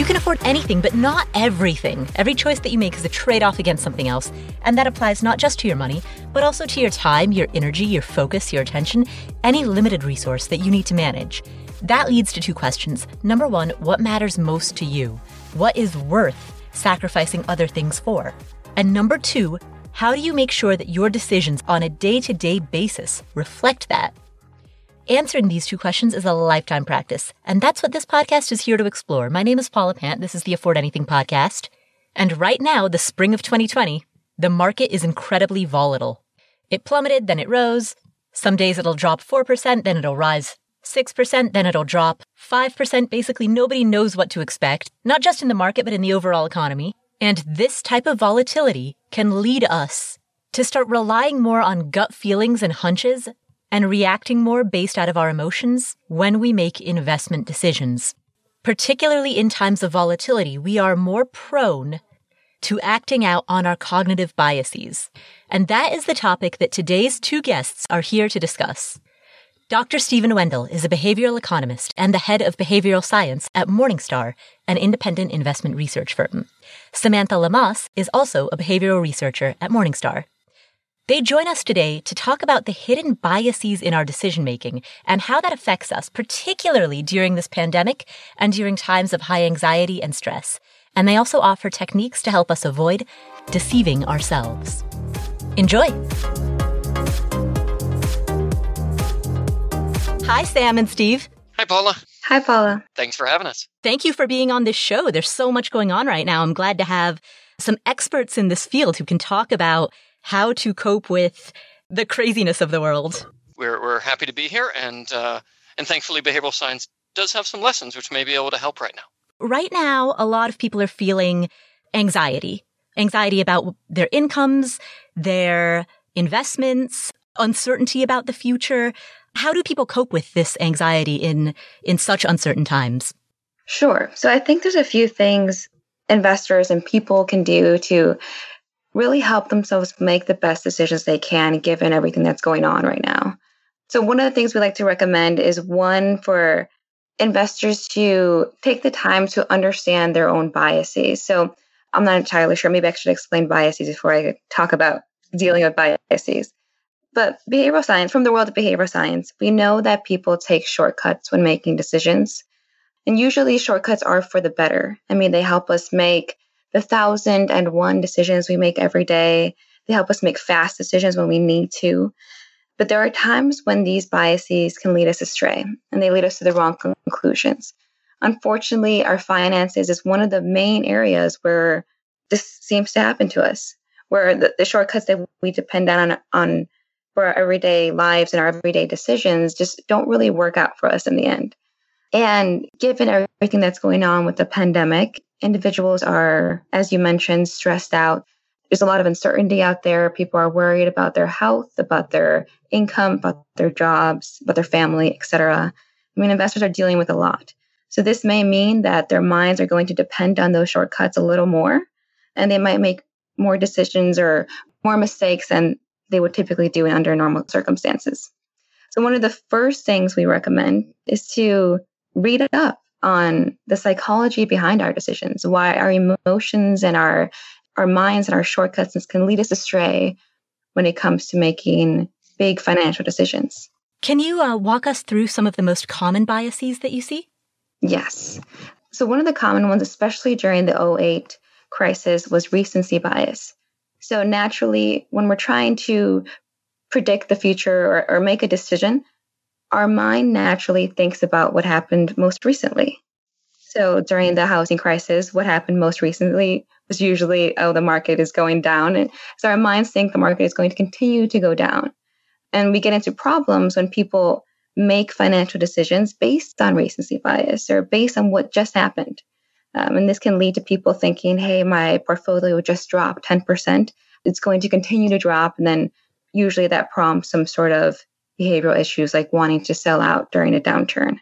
You can afford anything, but not everything. Every choice that you make is a trade off against something else. And that applies not just to your money, but also to your time, your energy, your focus, your attention, any limited resource that you need to manage. That leads to two questions. Number one, what matters most to you? What is worth sacrificing other things for? And number two, how do you make sure that your decisions on a day to day basis reflect that? Answering these two questions is a lifetime practice, and that's what this podcast is here to explore. My name is Paula Pant. This is the Afford Anything podcast. And right now, the spring of 2020, the market is incredibly volatile. It plummeted, then it rose. Some days it'll drop 4%, then it'll rise 6%, then it'll drop 5%. Basically, nobody knows what to expect, not just in the market, but in the overall economy. And this type of volatility can lead us to start relying more on gut feelings and hunches and reacting more based out of our emotions when we make investment decisions. Particularly in times of volatility, we are more prone to acting out on our cognitive biases. And that is the topic that today's two guests are here to discuss. Dr. Stephen Wendel is a behavioral economist and the head of behavioral science at Morningstar, an independent investment research firm. Samantha Lamas is also a behavioral researcher at Morningstar. They join us today to talk about the hidden biases in our decision making and how that affects us, particularly during this pandemic and during times of high anxiety and stress. And they also offer techniques to help us avoid deceiving ourselves. Enjoy! Hi, Sam and Steve. Hi, Paula. Hi, Paula. Thanks for having us. Thank you for being on this show. There's so much going on right now. I'm glad to have some experts in this field who can talk about how to cope with the craziness of the world. We're, we're happy to be here, and uh, and thankfully, behavioral science does have some lessons which may be able to help right now. Right now, a lot of people are feeling anxiety, anxiety about their incomes, their investments, uncertainty about the future. How do people cope with this anxiety in in such uncertain times? Sure. So I think there's a few things investors and people can do to really help themselves make the best decisions they can given everything that's going on right now. So, one of the things we like to recommend is one for investors to take the time to understand their own biases. So, I'm not entirely sure. Maybe I should explain biases before I talk about dealing with biases. But behavioral science, from the world of behavioral science, we know that people take shortcuts when making decisions. And usually, shortcuts are for the better. I mean, they help us make the thousand and one decisions we make every day. They help us make fast decisions when we need to. But there are times when these biases can lead us astray and they lead us to the wrong conclusions. Unfortunately, our finances is one of the main areas where this seems to happen to us, where the, the shortcuts that we depend on, on for our everyday lives and our everyday decisions just don't really work out for us in the end. And given everything that's going on with the pandemic, individuals are, as you mentioned, stressed out. There's a lot of uncertainty out there. People are worried about their health, about their income, about their jobs, about their family, etc. I mean, investors are dealing with a lot. So this may mean that their minds are going to depend on those shortcuts a little more, and they might make more decisions or more mistakes than they would typically do under normal circumstances. So one of the first things we recommend is to read it up on the psychology behind our decisions, why our emotions and our our minds and our shortcuts can lead us astray when it comes to making big financial decisions. Can you uh, walk us through some of the most common biases that you see? Yes. So one of the common ones, especially during the 08 crisis, was recency bias. So naturally, when we're trying to predict the future or, or make a decision, our mind naturally thinks about what happened most recently. So during the housing crisis, what happened most recently was usually, oh, the market is going down. And so our minds think the market is going to continue to go down. And we get into problems when people make financial decisions based on recency bias or based on what just happened. Um, and this can lead to people thinking, hey, my portfolio just dropped 10%. It's going to continue to drop. And then usually that prompts some sort of behavioral issues like wanting to sell out during a downturn.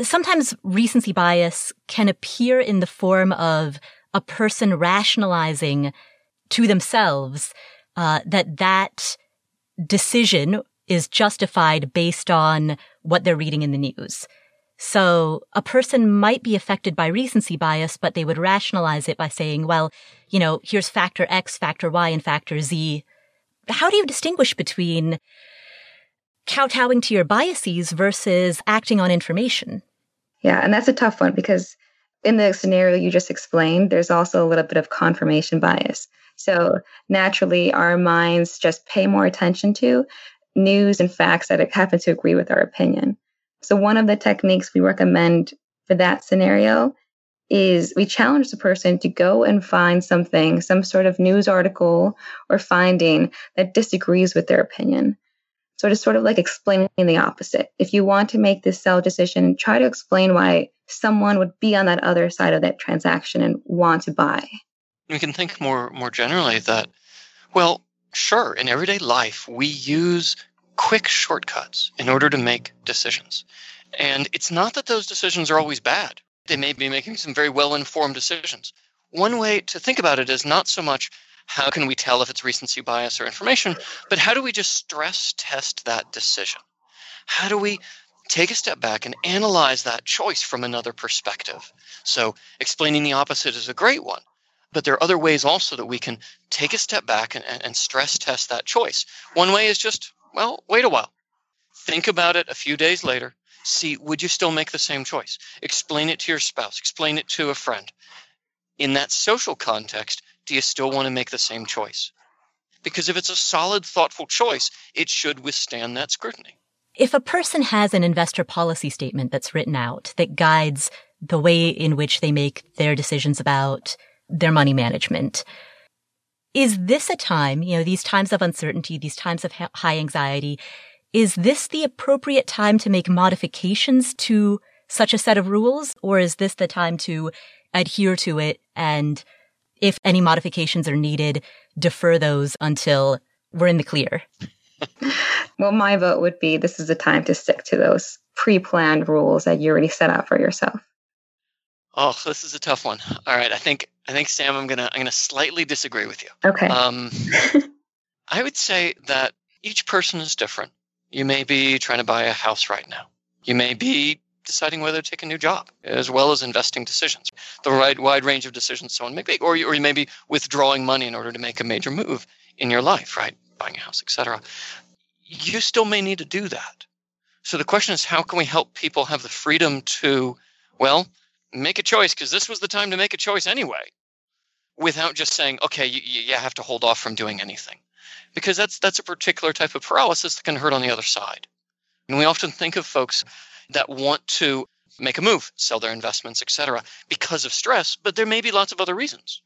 Sometimes recency bias can appear in the form of a person rationalizing to themselves uh, that that decision is justified based on what they're reading in the news. So a person might be affected by recency bias, but they would rationalize it by saying, well, you know, here's factor X, factor Y, and factor Z. How do you distinguish between kowtowing to your biases versus acting on information? Yeah, and that's a tough one because in the scenario you just explained, there's also a little bit of confirmation bias. So naturally, our minds just pay more attention to news and facts that happen to agree with our opinion. So, one of the techniques we recommend for that scenario is we challenge the person to go and find something, some sort of news article or finding that disagrees with their opinion. So, it's sort of like explaining the opposite. If you want to make this sell decision, try to explain why someone would be on that other side of that transaction and want to buy. We can think more more generally that, well, sure, in everyday life we use quick shortcuts in order to make decisions. And it's not that those decisions are always bad. They may be making some very well informed decisions. One way to think about it is not so much how can we tell if it's recency bias or information, but how do we just stress test that decision? How do we take a step back and analyze that choice from another perspective? So, explaining the opposite is a great one, but there are other ways also that we can take a step back and, and stress test that choice. One way is just well, wait a while. Think about it a few days later. See, would you still make the same choice? Explain it to your spouse, explain it to a friend. In that social context, do you still want to make the same choice? Because if it's a solid, thoughtful choice, it should withstand that scrutiny. If a person has an investor policy statement that's written out that guides the way in which they make their decisions about their money management, is this a time, you know, these times of uncertainty, these times of high anxiety, is this the appropriate time to make modifications to such a set of rules? Or is this the time to adhere to it? And if any modifications are needed, defer those until we're in the clear? well, my vote would be this is the time to stick to those pre planned rules that you already set out for yourself. Oh, this is a tough one. All right, I think I think Sam, I'm gonna I'm gonna slightly disagree with you. Okay. Um, I would say that each person is different. You may be trying to buy a house right now. You may be deciding whether to take a new job, as well as investing decisions. The right wide range of decisions someone may make, or you, or you may be withdrawing money in order to make a major move in your life, right? Buying a house, etc. You still may need to do that. So the question is, how can we help people have the freedom to, well, make a choice because this was the time to make a choice anyway without just saying okay you, you have to hold off from doing anything because that's that's a particular type of paralysis that can hurt on the other side and we often think of folks that want to make a move sell their investments etc because of stress but there may be lots of other reasons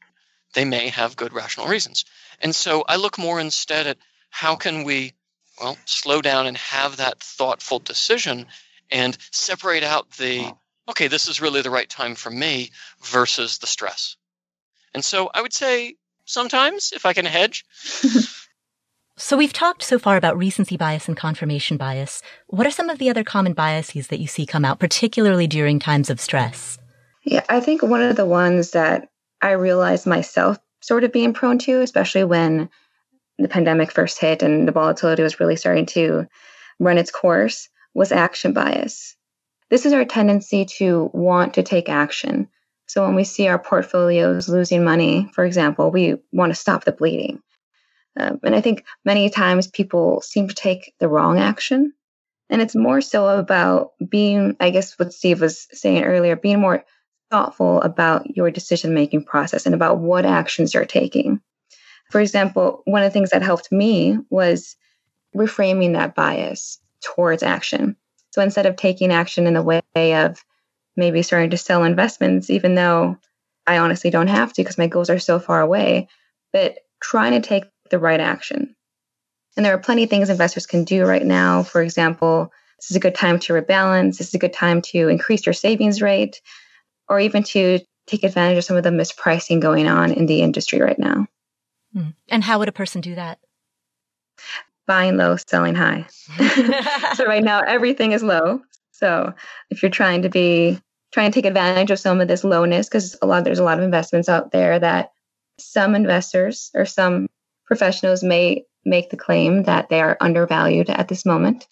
they may have good rational reasons and so i look more instead at how can we well slow down and have that thoughtful decision and separate out the okay, this is really the right time for me versus the stress. And so I would say sometimes if I can hedge. so we've talked so far about recency bias and confirmation bias. What are some of the other common biases that you see come out, particularly during times of stress? Yeah, I think one of the ones that I realized myself sort of being prone to, especially when the pandemic first hit and the volatility was really starting to run its course, was action bias. This is our tendency to want to take action. So when we see our portfolios losing money, for example, we want to stop the bleeding. Um, and I think many times people seem to take the wrong action. And it's more so about being, I guess, what Steve was saying earlier, being more thoughtful about your decision making process and about what actions you're taking. For example, one of the things that helped me was reframing that bias towards action. So instead of taking action in the way of maybe starting to sell investments, even though I honestly don't have to because my goals are so far away, but trying to take the right action. And there are plenty of things investors can do right now. For example, this is a good time to rebalance, this is a good time to increase your savings rate, or even to take advantage of some of the mispricing going on in the industry right now. Hmm. And how would a person do that? buying low, selling high. so right now everything is low. So if you're trying to be trying to take advantage of some of this lowness, because a lot there's a lot of investments out there that some investors or some professionals may make the claim that they are undervalued at this moment.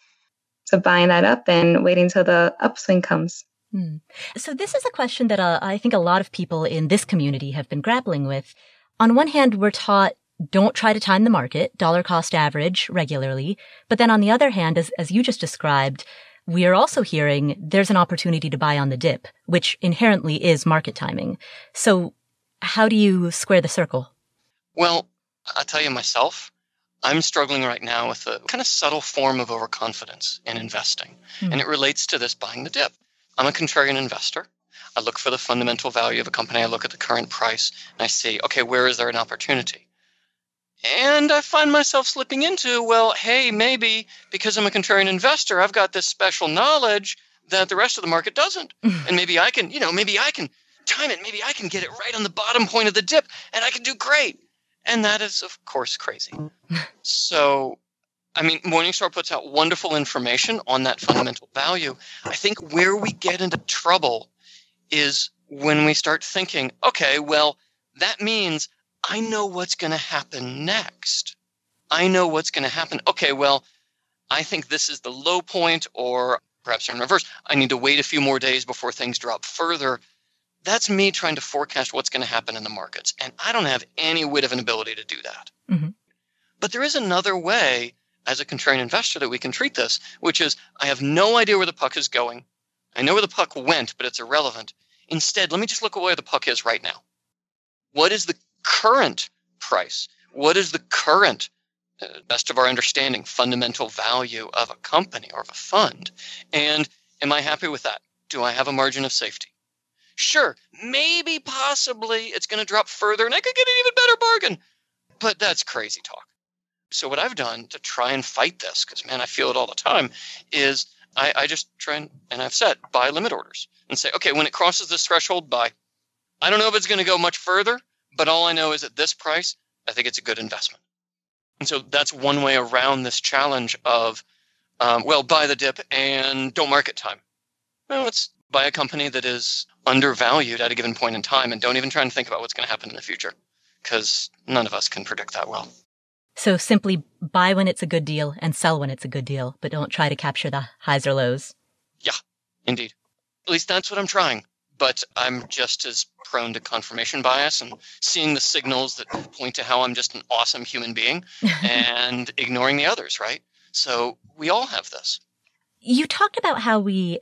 So buying that up and waiting till the upswing comes. Hmm. So this is a question that uh, I think a lot of people in this community have been grappling with. On one hand, we're taught don't try to time the market, dollar cost average regularly. But then on the other hand, as, as you just described, we are also hearing there's an opportunity to buy on the dip, which inherently is market timing. So how do you square the circle? Well, I'll tell you myself, I'm struggling right now with a kind of subtle form of overconfidence in investing. Mm-hmm. And it relates to this buying the dip. I'm a contrarian investor. I look for the fundamental value of a company. I look at the current price and I see, okay, where is there an opportunity? And I find myself slipping into, well, hey, maybe because I'm a contrarian investor, I've got this special knowledge that the rest of the market doesn't. and maybe I can, you know, maybe I can time it. Maybe I can get it right on the bottom point of the dip and I can do great. And that is, of course, crazy. so, I mean, Morningstar puts out wonderful information on that fundamental value. I think where we get into trouble is when we start thinking, okay, well, that means I know what's going to happen next. I know what's going to happen. Okay, well, I think this is the low point, or perhaps in reverse, I need to wait a few more days before things drop further that's me trying to forecast what's going to happen in the markets. And I don't have any wit of an ability to do that. Mm-hmm. But there is another way as a contrarian investor that we can treat this, which is I have no idea where the puck is going. I know where the puck went, but it's irrelevant. Instead, let me just look at where the puck is right now. What is the current price? What is the current, uh, best of our understanding, fundamental value of a company or of a fund? And am I happy with that? Do I have a margin of safety? Sure, maybe possibly it's going to drop further and I could get an even better bargain. But that's crazy talk. So what I've done to try and fight this, because man, I feel it all the time, is I, I just try and, and I've set buy limit orders and say, okay, when it crosses this threshold, buy. I don't know if it's going to go much further, but all I know is at this price, I think it's a good investment. And so that's one way around this challenge of, um, well, buy the dip and don't market time. Well, it's buy a company that is undervalued at a given point in time and don't even try and think about what's going to happen in the future because none of us can predict that well. So simply buy when it's a good deal and sell when it's a good deal, but don't try to capture the highs or lows. Yeah, indeed. At least that's what I'm trying. But I'm just as prone to confirmation bias and seeing the signals that point to how I'm just an awesome human being and ignoring the others, right? So we all have this. You talked about how we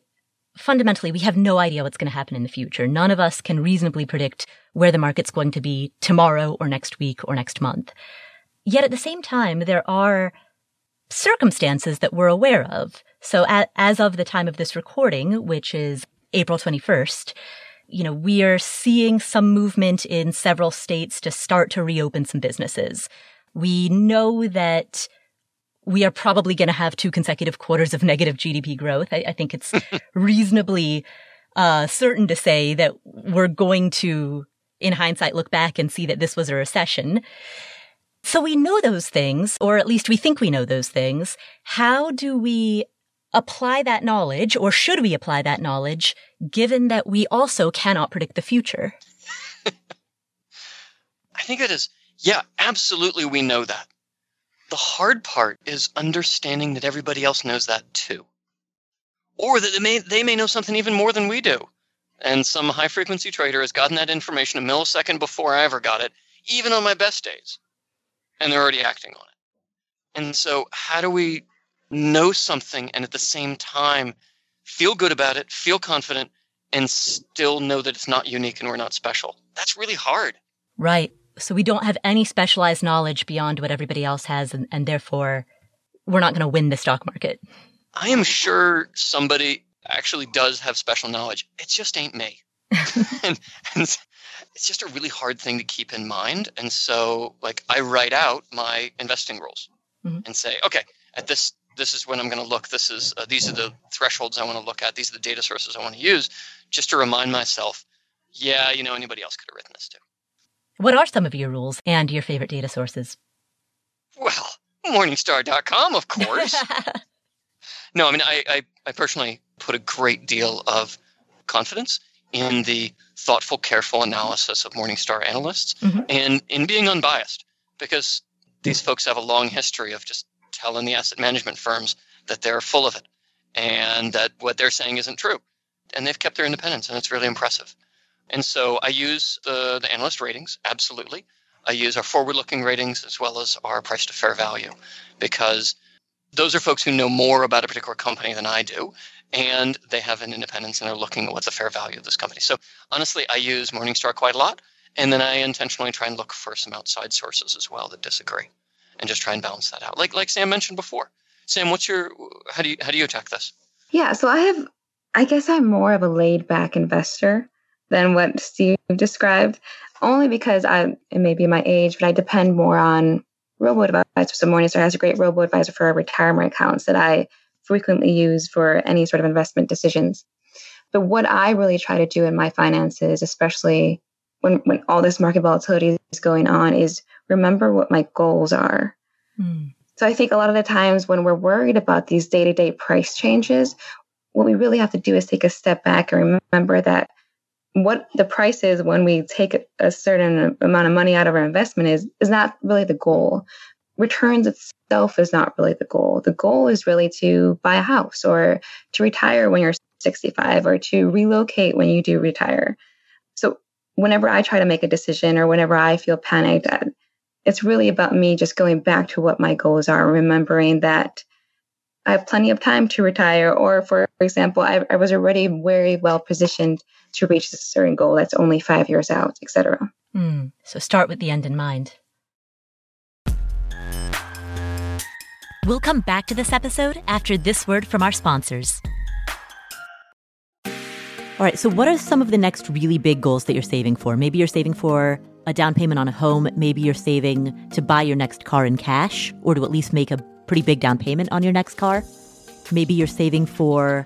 fundamentally, we have no idea what's going to happen in the future. None of us can reasonably predict where the market's going to be tomorrow or next week or next month. Yet at the same time, there are circumstances that we're aware of. So as of the time of this recording, which is April 21st, you know, we are seeing some movement in several states to start to reopen some businesses. We know that we are probably going to have two consecutive quarters of negative GDP growth. I, I think it's reasonably uh, certain to say that we're going to, in hindsight, look back and see that this was a recession. So we know those things, or at least we think we know those things. How do we apply that knowledge, or should we apply that knowledge, given that we also cannot predict the future? I think it is. Yeah, absolutely. We know that. The hard part is understanding that everybody else knows that too. Or that they may, they may know something even more than we do. And some high frequency trader has gotten that information a millisecond before I ever got it, even on my best days. And they're already acting on it. And so, how do we know something and at the same time feel good about it, feel confident, and still know that it's not unique and we're not special? That's really hard. Right. So we don't have any specialized knowledge beyond what everybody else has, and, and therefore we're not going to win the stock market. I am sure somebody actually does have special knowledge. It just ain't me. and, and it's just a really hard thing to keep in mind. And so, like, I write out my investing rules mm-hmm. and say, okay, at this this is when I'm going to look. This is uh, these are the thresholds I want to look at. These are the data sources I want to use, just to remind myself. Yeah, you know, anybody else could have written this too. What are some of your rules and your favorite data sources? Well, Morningstar.com, of course. no, I mean, I, I, I, personally put a great deal of confidence in the thoughtful, careful analysis of Morningstar analysts mm-hmm. and in being unbiased because these folks have a long history of just telling the asset management firms that they're full of it and that what they're saying isn't true. and they've kept their independence, and it's really impressive. And so I use the, the analyst ratings, absolutely. I use our forward looking ratings as well as our price to fair value because those are folks who know more about a particular company than I do, and they have an independence and they're looking at what's the fair value of this company. So honestly, I use Morningstar quite a lot, and then I intentionally try and look for some outside sources as well that disagree, and just try and balance that out. Like like Sam mentioned before. Sam, what's your how do you how do you attack this? Yeah, so I have I guess I'm more of a laid back investor than what Steve described, only because I it may be my age, but I depend more on robo advisor. So Morningstar has a great robo advisor for retirement accounts that I frequently use for any sort of investment decisions. But what I really try to do in my finances, especially when, when all this market volatility is going on, is remember what my goals are. Mm. So I think a lot of the times when we're worried about these day to day price changes, what we really have to do is take a step back and remember that what the price is when we take a certain amount of money out of our investment is is not really the goal. Returns itself is not really the goal. The goal is really to buy a house or to retire when you're 65 or to relocate when you do retire. So whenever I try to make a decision or whenever I feel panicked, it's really about me just going back to what my goals are, remembering that I have plenty of time to retire, or for example, I, I was already very well positioned to reach a certain goal that's only five years out, etc. Mm, so start with the end in mind. We'll come back to this episode after this word from our sponsors. All right, so what are some of the next really big goals that you're saving for? Maybe you're saving for a down payment on a home. Maybe you're saving to buy your next car in cash or to at least make a pretty big down payment on your next car. Maybe you're saving for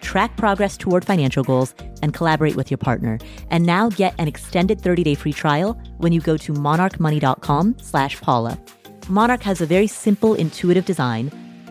track progress toward financial goals, and collaborate with your partner. And now get an extended 30-day free trial when you go to monarchmoney.com slash Paula. Monarch has a very simple, intuitive design.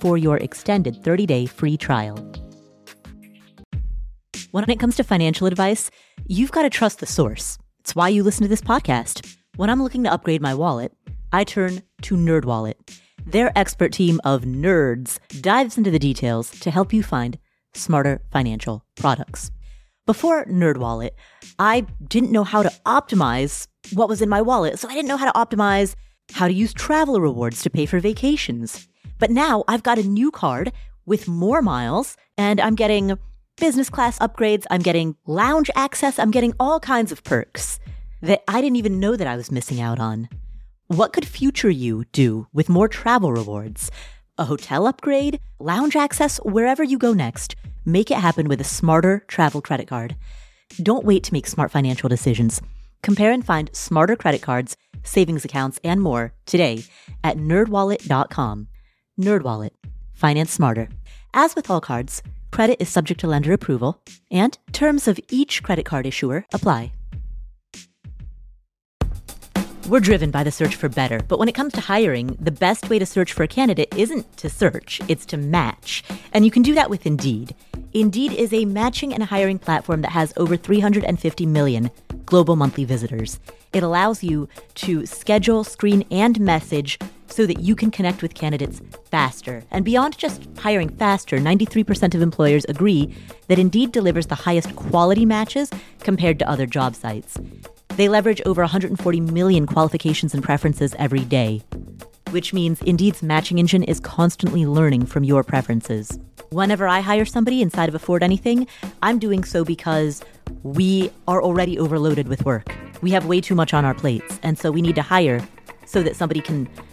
for your extended 30 day free trial. When it comes to financial advice, you've got to trust the source. It's why you listen to this podcast. When I'm looking to upgrade my wallet, I turn to NerdWallet. Their expert team of nerds dives into the details to help you find smarter financial products. Before NerdWallet, I didn't know how to optimize what was in my wallet, so I didn't know how to optimize how to use travel rewards to pay for vacations. But now I've got a new card with more miles, and I'm getting business class upgrades, I'm getting lounge access, I'm getting all kinds of perks that I didn't even know that I was missing out on. What could future you do with more travel rewards? A hotel upgrade, lounge access, wherever you go next. Make it happen with a smarter travel credit card. Don't wait to make smart financial decisions. Compare and find smarter credit cards, savings accounts, and more today at nerdwallet.com. Nerdwallet. Finance smarter. As with all cards, credit is subject to lender approval, and terms of each credit card issuer apply. We're driven by the search for better, but when it comes to hiring, the best way to search for a candidate isn't to search, it's to match. And you can do that with Indeed. Indeed is a matching and hiring platform that has over 350 million global monthly visitors. It allows you to schedule, screen, and message so that you can connect with candidates faster. And beyond just hiring faster, 93% of employers agree that Indeed delivers the highest quality matches compared to other job sites. They leverage over 140 million qualifications and preferences every day, which means Indeed's matching engine is constantly learning from your preferences. Whenever I hire somebody inside of Afford Anything, I'm doing so because we are already overloaded with work. We have way too much on our plates, and so we need to hire so that somebody can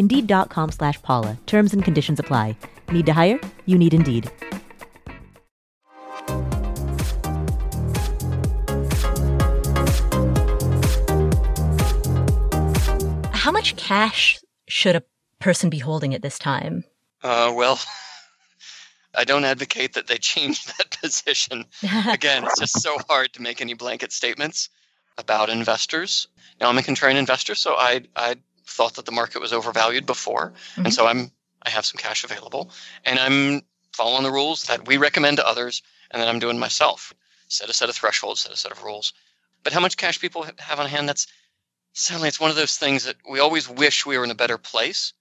Indeed.com slash Paula. Terms and conditions apply. Need to hire? You need Indeed. How much cash should a person be holding at this time? Uh, well, I don't advocate that they change that position. Again, it's just so hard to make any blanket statements about investors. Now, I'm a contrarian investor, so I I thought that the market was overvalued before, mm-hmm. and so I'm I have some cash available, and I'm following the rules that we recommend to others, and that I'm doing myself. Set a set of thresholds, set a set of rules. But how much cash people have on hand? That's suddenly it's one of those things that we always wish we were in a better place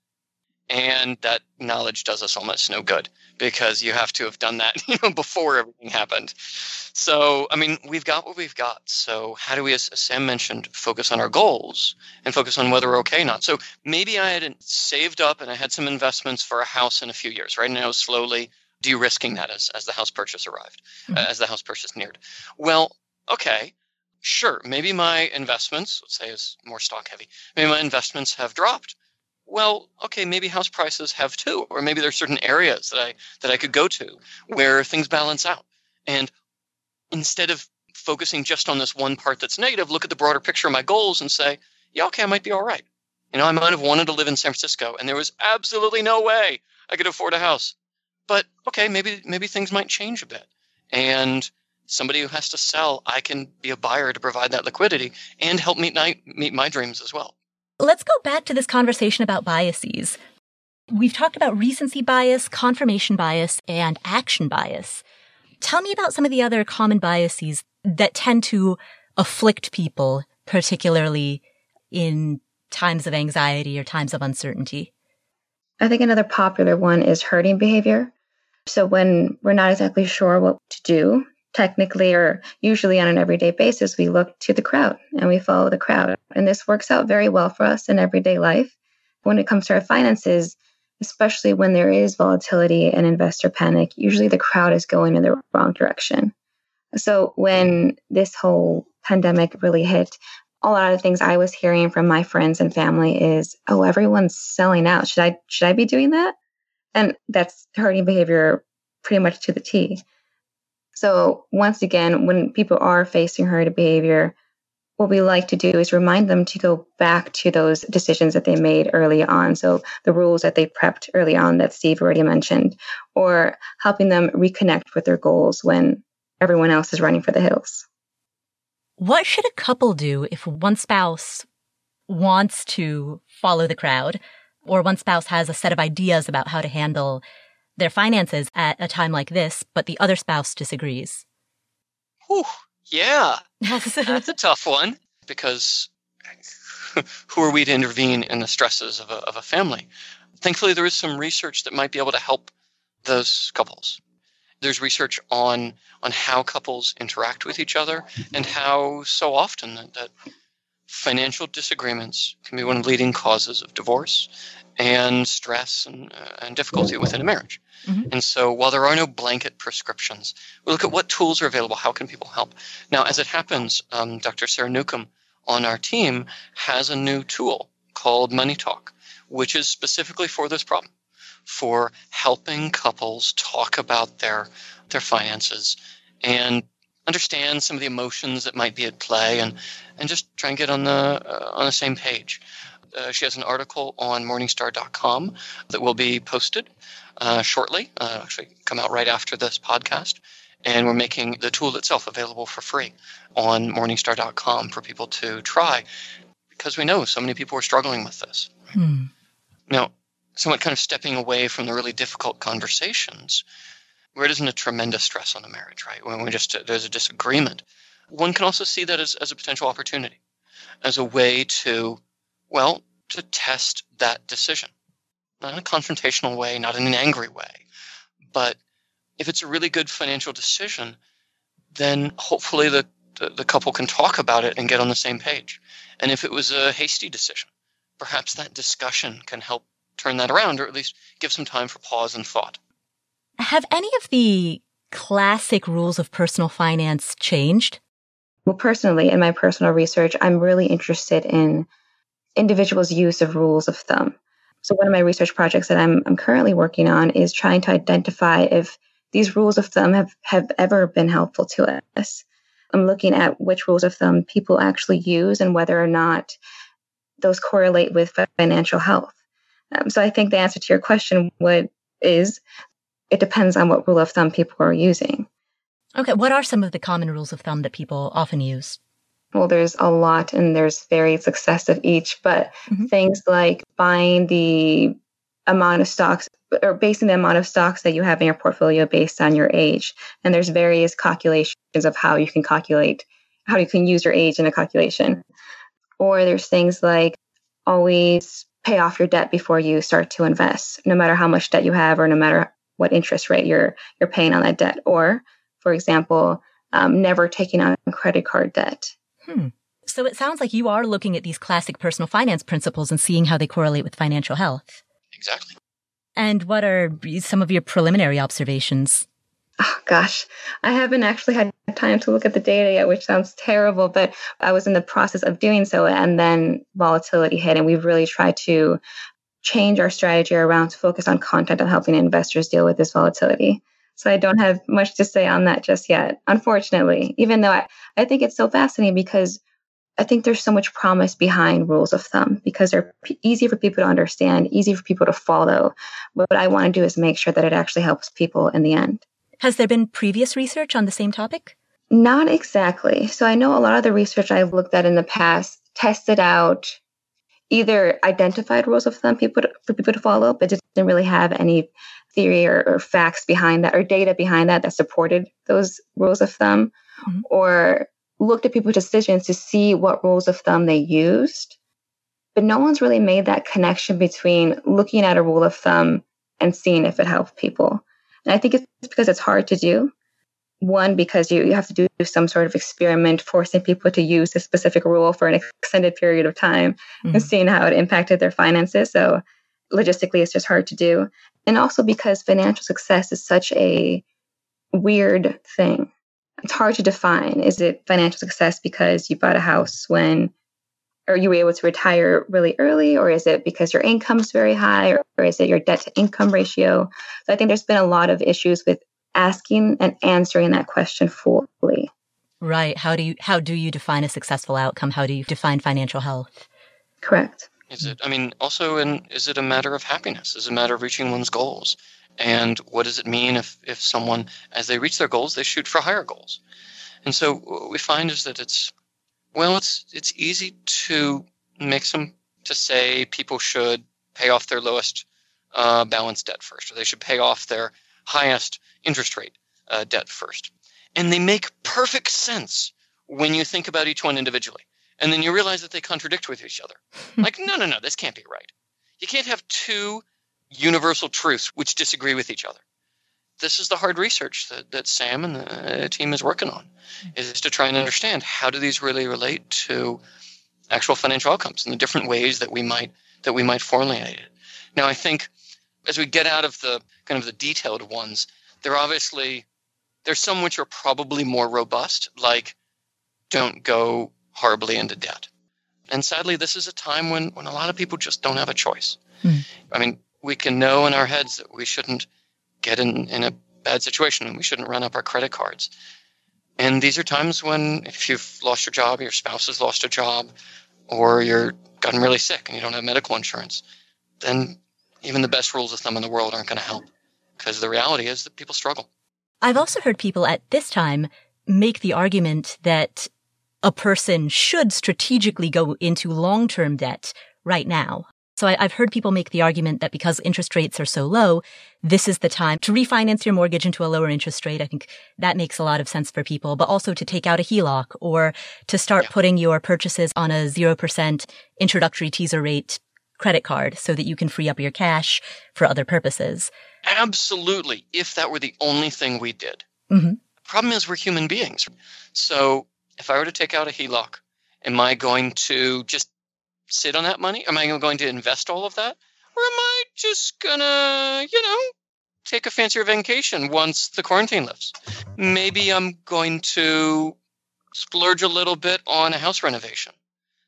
and that knowledge does us almost no good because you have to have done that you know before everything happened. So i mean we've got what we've got. So how do we as sam mentioned focus on our goals and focus on whether we're okay or not? So maybe i had saved up and i had some investments for a house in a few years. Right and i was slowly de-risking that as, as the house purchase arrived mm-hmm. uh, as the house purchase neared. Well okay sure maybe my investments let's say is more stock heavy maybe my investments have dropped well, okay, maybe house prices have too, or maybe there's certain areas that I that I could go to where things balance out. And instead of focusing just on this one part that's negative, look at the broader picture of my goals and say, yeah, okay, I might be all right. You know, I might have wanted to live in San Francisco and there was absolutely no way I could afford a house. But okay, maybe maybe things might change a bit. And somebody who has to sell, I can be a buyer to provide that liquidity and help meet my, meet my dreams as well. Let's go back to this conversation about biases. We've talked about recency bias, confirmation bias, and action bias. Tell me about some of the other common biases that tend to afflict people, particularly in times of anxiety or times of uncertainty. I think another popular one is herding behavior. So when we're not exactly sure what to do, technically or usually on an everyday basis, we look to the crowd and we follow the crowd. And this works out very well for us in everyday life. When it comes to our finances, especially when there is volatility and investor panic, usually the crowd is going in the wrong direction. So when this whole pandemic really hit, a lot of the things I was hearing from my friends and family is, "Oh, everyone's selling out. Should I should I be doing that?" And that's herding behavior pretty much to the T. So, once again, when people are facing herd behavior, what we like to do is remind them to go back to those decisions that they made early on. So, the rules that they prepped early on that Steve already mentioned, or helping them reconnect with their goals when everyone else is running for the hills. What should a couple do if one spouse wants to follow the crowd, or one spouse has a set of ideas about how to handle their finances at a time like this, but the other spouse disagrees. Whew, yeah. That's a tough one because who are we to intervene in the stresses of a, of a family? Thankfully, there is some research that might be able to help those couples. There's research on on how couples interact with each other and how so often that, that financial disagreements can be one of the leading causes of divorce and stress and, uh, and difficulty within a marriage. Mm-hmm. And so, while there are no blanket prescriptions, we look at what tools are available. How can people help? Now, as it happens, um, Dr. Sarah Newcomb on our team has a new tool called Money Talk, which is specifically for this problem, for helping couples talk about their their finances and understand some of the emotions that might be at play and and just try and get on the uh, on the same page Uh, she has an article on Morningstar.com that will be posted uh, shortly, uh, actually, come out right after this podcast. And we're making the tool itself available for free on Morningstar.com for people to try because we know so many people are struggling with this. Hmm. Now, somewhat kind of stepping away from the really difficult conversations where it isn't a tremendous stress on the marriage, right? When we just there's a disagreement, one can also see that as, as a potential opportunity, as a way to, well, to test that decision, not in a confrontational way, not in an angry way, but if it's a really good financial decision, then hopefully the, the, the couple can talk about it and get on the same page. And if it was a hasty decision, perhaps that discussion can help turn that around or at least give some time for pause and thought. Have any of the classic rules of personal finance changed? Well, personally, in my personal research, I'm really interested in individuals' use of rules of thumb. So, one of my research projects that I'm, I'm currently working on is trying to identify if these rules of thumb have, have ever been helpful to us. I'm looking at which rules of thumb people actually use and whether or not those correlate with financial health. Um, so I think the answer to your question would is it depends on what rule of thumb people are using. Okay, what are some of the common rules of thumb that people often use? Well, there's a lot and there's varied success of each, but mm-hmm. things like buying the amount of stocks or basing the amount of stocks that you have in your portfolio based on your age. And there's various calculations of how you can calculate, how you can use your age in a calculation. Or there's things like always pay off your debt before you start to invest, no matter how much debt you have or no matter what interest rate you're you're paying on that debt. Or, for example, um, never taking on credit card debt. Hmm. So it sounds like you are looking at these classic personal finance principles and seeing how they correlate with financial health. Exactly. And what are some of your preliminary observations? Oh, gosh, I haven't actually had time to look at the data yet, which sounds terrible, but I was in the process of doing so. And then volatility hit, and we've really tried to change our strategy around to focus on content and helping investors deal with this volatility. So I don't have much to say on that just yet, unfortunately, even though I, I think it's so fascinating because I think there's so much promise behind rules of thumb because they're p- easy for people to understand, easy for people to follow. But what I want to do is make sure that it actually helps people in the end. Has there been previous research on the same topic? Not exactly. So I know a lot of the research I've looked at in the past tested out either identified rules of thumb people to, for people to follow, but didn't really have any theory or, or, facts behind that or data behind that that supported those rules of thumb, mm-hmm. or looked at people's decisions to see what rules of thumb they used. But no one's really made that connection between looking at a rule of thumb and seeing if it helped people. And I think it's because it's hard to do. One, because you, you have to do some sort of experiment forcing people to use a specific rule for an extended period of time mm-hmm. and seeing how it impacted their finances. So logistically, it's just hard to do. And also because financial success is such a weird thing it's hard to define. Is it financial success because you bought a house when, or you were able to retire really early, or is it because your income is very high, or, or is it your debt to income ratio? So I think there's been a lot of issues with asking and answering that question fully. Right. How do you how do you define a successful outcome? How do you define financial health? Correct. Is it? I mean, also, in is it a matter of happiness? Is it a matter of reaching one's goals? And what does it mean if, if someone, as they reach their goals, they shoot for higher goals? And so what we find is that it's, well, it's, it's easy to make some, to say people should pay off their lowest uh, balance debt first, or they should pay off their highest interest rate uh, debt first. And they make perfect sense when you think about each one individually. And then you realize that they contradict with each other. like, no, no, no, this can't be right. You can't have two universal truths which disagree with each other. This is the hard research that, that Sam and the team is working on, is to try and understand how do these really relate to actual financial outcomes and the different ways that we might that we might formulate it. Now, I think as we get out of the kind of the detailed ones, there obviously there's some which are probably more robust, like don't go horribly into debt. And sadly, this is a time when, when a lot of people just don't have a choice. Mm. I mean, we can know in our heads that we shouldn't get in, in a bad situation and we shouldn't run up our credit cards. And these are times when, if you've lost your job, your spouse has lost a job, or you're gotten really sick and you don't have medical insurance, then even the best rules of thumb in the world aren't going to help because the reality is that people struggle. I've also heard people at this time make the argument that a person should strategically go into long-term debt right now. So I, have heard people make the argument that because interest rates are so low, this is the time to refinance your mortgage into a lower interest rate. I think that makes a lot of sense for people, but also to take out a HELOC or to start yeah. putting your purchases on a 0% introductory teaser rate credit card so that you can free up your cash for other purposes. Absolutely. If that were the only thing we did. Mm-hmm. The problem is we're human beings. So if I were to take out a HELOC, am I going to just sit on that money? Am I going to invest all of that? Or am I just gonna, you know, take a fancier vacation once the quarantine lifts? Maybe I'm going to splurge a little bit on a house renovation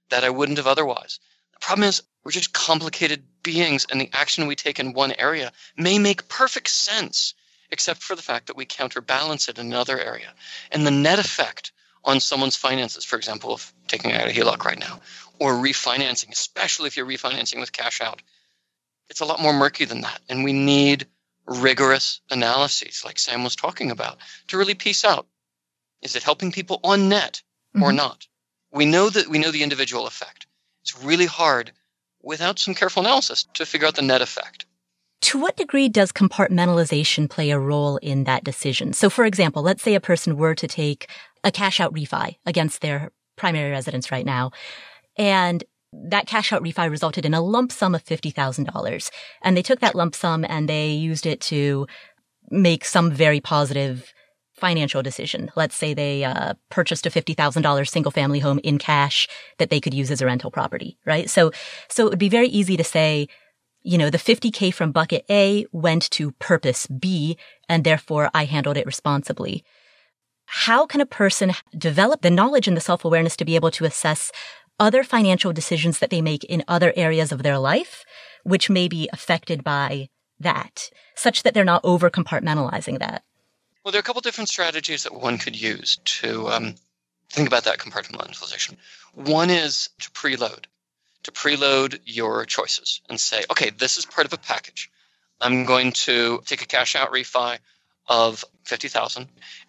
that I wouldn't have otherwise. The problem is we're just complicated beings, and the action we take in one area may make perfect sense, except for the fact that we counterbalance it in another area. And the net effect on someone's finances, for example, of taking out a HELOC right now, or refinancing, especially if you're refinancing with cash out, it's a lot more murky than that. And we need rigorous analyses, like Sam was talking about, to really piece out is it helping people on net or mm-hmm. not? We know that we know the individual effect. It's really hard without some careful analysis to figure out the net effect. To what degree does compartmentalization play a role in that decision? So, for example, let's say a person were to take a cash out refi against their primary residence right now. And that cash out refi resulted in a lump sum of $50,000. And they took that lump sum and they used it to make some very positive financial decision. Let's say they uh, purchased a $50,000 single family home in cash that they could use as a rental property, right? So, so it would be very easy to say, you know, the 50K from bucket A went to purpose B, and therefore I handled it responsibly. How can a person develop the knowledge and the self awareness to be able to assess other financial decisions that they make in other areas of their life, which may be affected by that, such that they're not over compartmentalizing that? Well, there are a couple different strategies that one could use to um, think about that compartmentalization. One is to preload, to preload your choices and say, okay, this is part of a package. I'm going to take a cash out refi of 50,000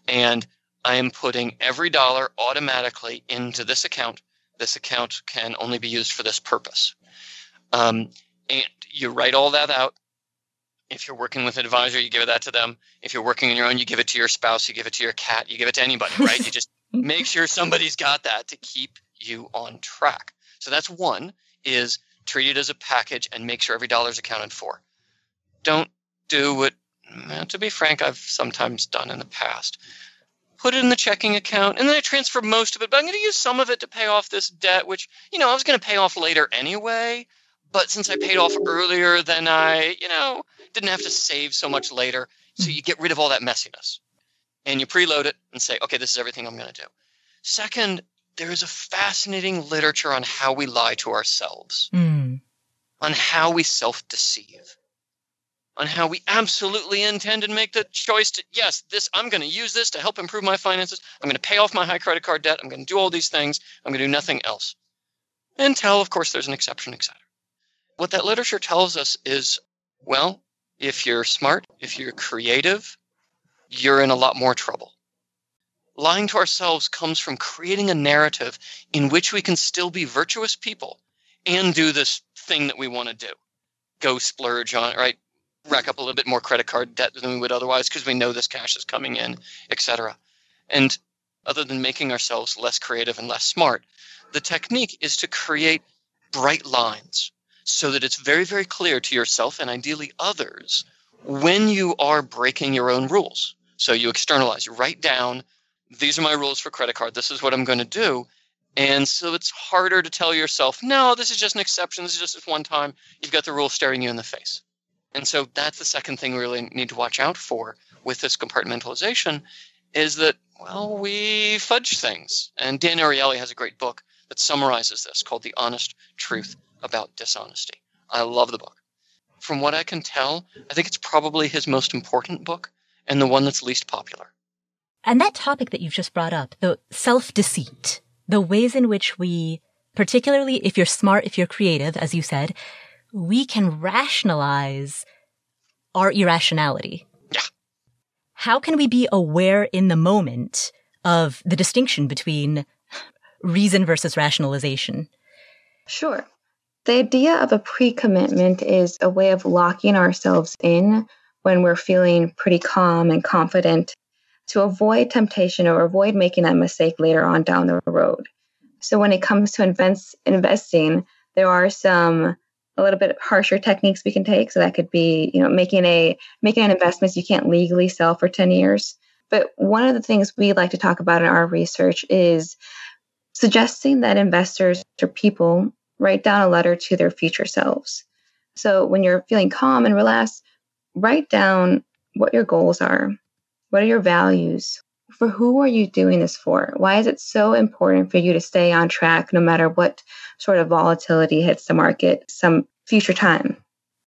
and I am putting every dollar automatically into this account. This account can only be used for this purpose. Um, and you write all that out if you're working with an advisor, you give that to them. If you're working on your own, you give it to your spouse, you give it to your cat, you give it to anybody, right? you just make sure somebody's got that to keep you on track. So that's one is treat it as a package and make sure every dollar is accounted for. Don't do what, eh, to be frank, I've sometimes done in the past. Put it in the checking account and then I transfer most of it, but I'm going to use some of it to pay off this debt, which, you know, I was going to pay off later anyway. But since I paid off earlier, then I, you know, didn't have to save so much later. So you get rid of all that messiness and you preload it and say, okay, this is everything I'm going to do. Second, there is a fascinating literature on how we lie to ourselves, mm. on how we self deceive, on how we absolutely intend and make the choice to, yes, this, I'm going to use this to help improve my finances. I'm going to pay off my high credit card debt. I'm going to do all these things. I'm going to do nothing else. Until, of course, there's an exception, etc. What that literature tells us is, well, if you're smart, if you're creative, you're in a lot more trouble. Lying to ourselves comes from creating a narrative in which we can still be virtuous people and do this thing that we want to do. Go splurge on, right? Rack up a little bit more credit card debt than we would otherwise because we know this cash is coming in, etc. And other than making ourselves less creative and less smart, the technique is to create bright lines so that it's very, very clear to yourself and ideally others when you are breaking your own rules. So you externalize, you write down, these are my rules for credit card, this is what I'm going to do. And so it's harder to tell yourself, no, this is just an exception, this is just this one time. You've got the rule staring you in the face. And so that's the second thing we really need to watch out for with this compartmentalization is that, well, we fudge things. And Dan Ariely has a great book that summarizes this called The Honest Truth about dishonesty. I love the book. From what I can tell, I think it's probably his most important book and the one that's least popular. And that topic that you've just brought up, the self deceit, the ways in which we particularly if you're smart, if you're creative, as you said, we can rationalize our irrationality. Yeah. How can we be aware in the moment of the distinction between reason versus rationalization? Sure. The idea of a pre commitment is a way of locking ourselves in when we're feeling pretty calm and confident to avoid temptation or avoid making that mistake later on down the road. So when it comes to invest, investing, there are some a little bit harsher techniques we can take. So that could be, you know, making a making an investment you can't legally sell for 10 years. But one of the things we like to talk about in our research is suggesting that investors or people write down a letter to their future selves. So when you're feeling calm and relaxed, write down what your goals are. What are your values? For who are you doing this for? Why is it so important for you to stay on track no matter what sort of volatility hits the market some future time?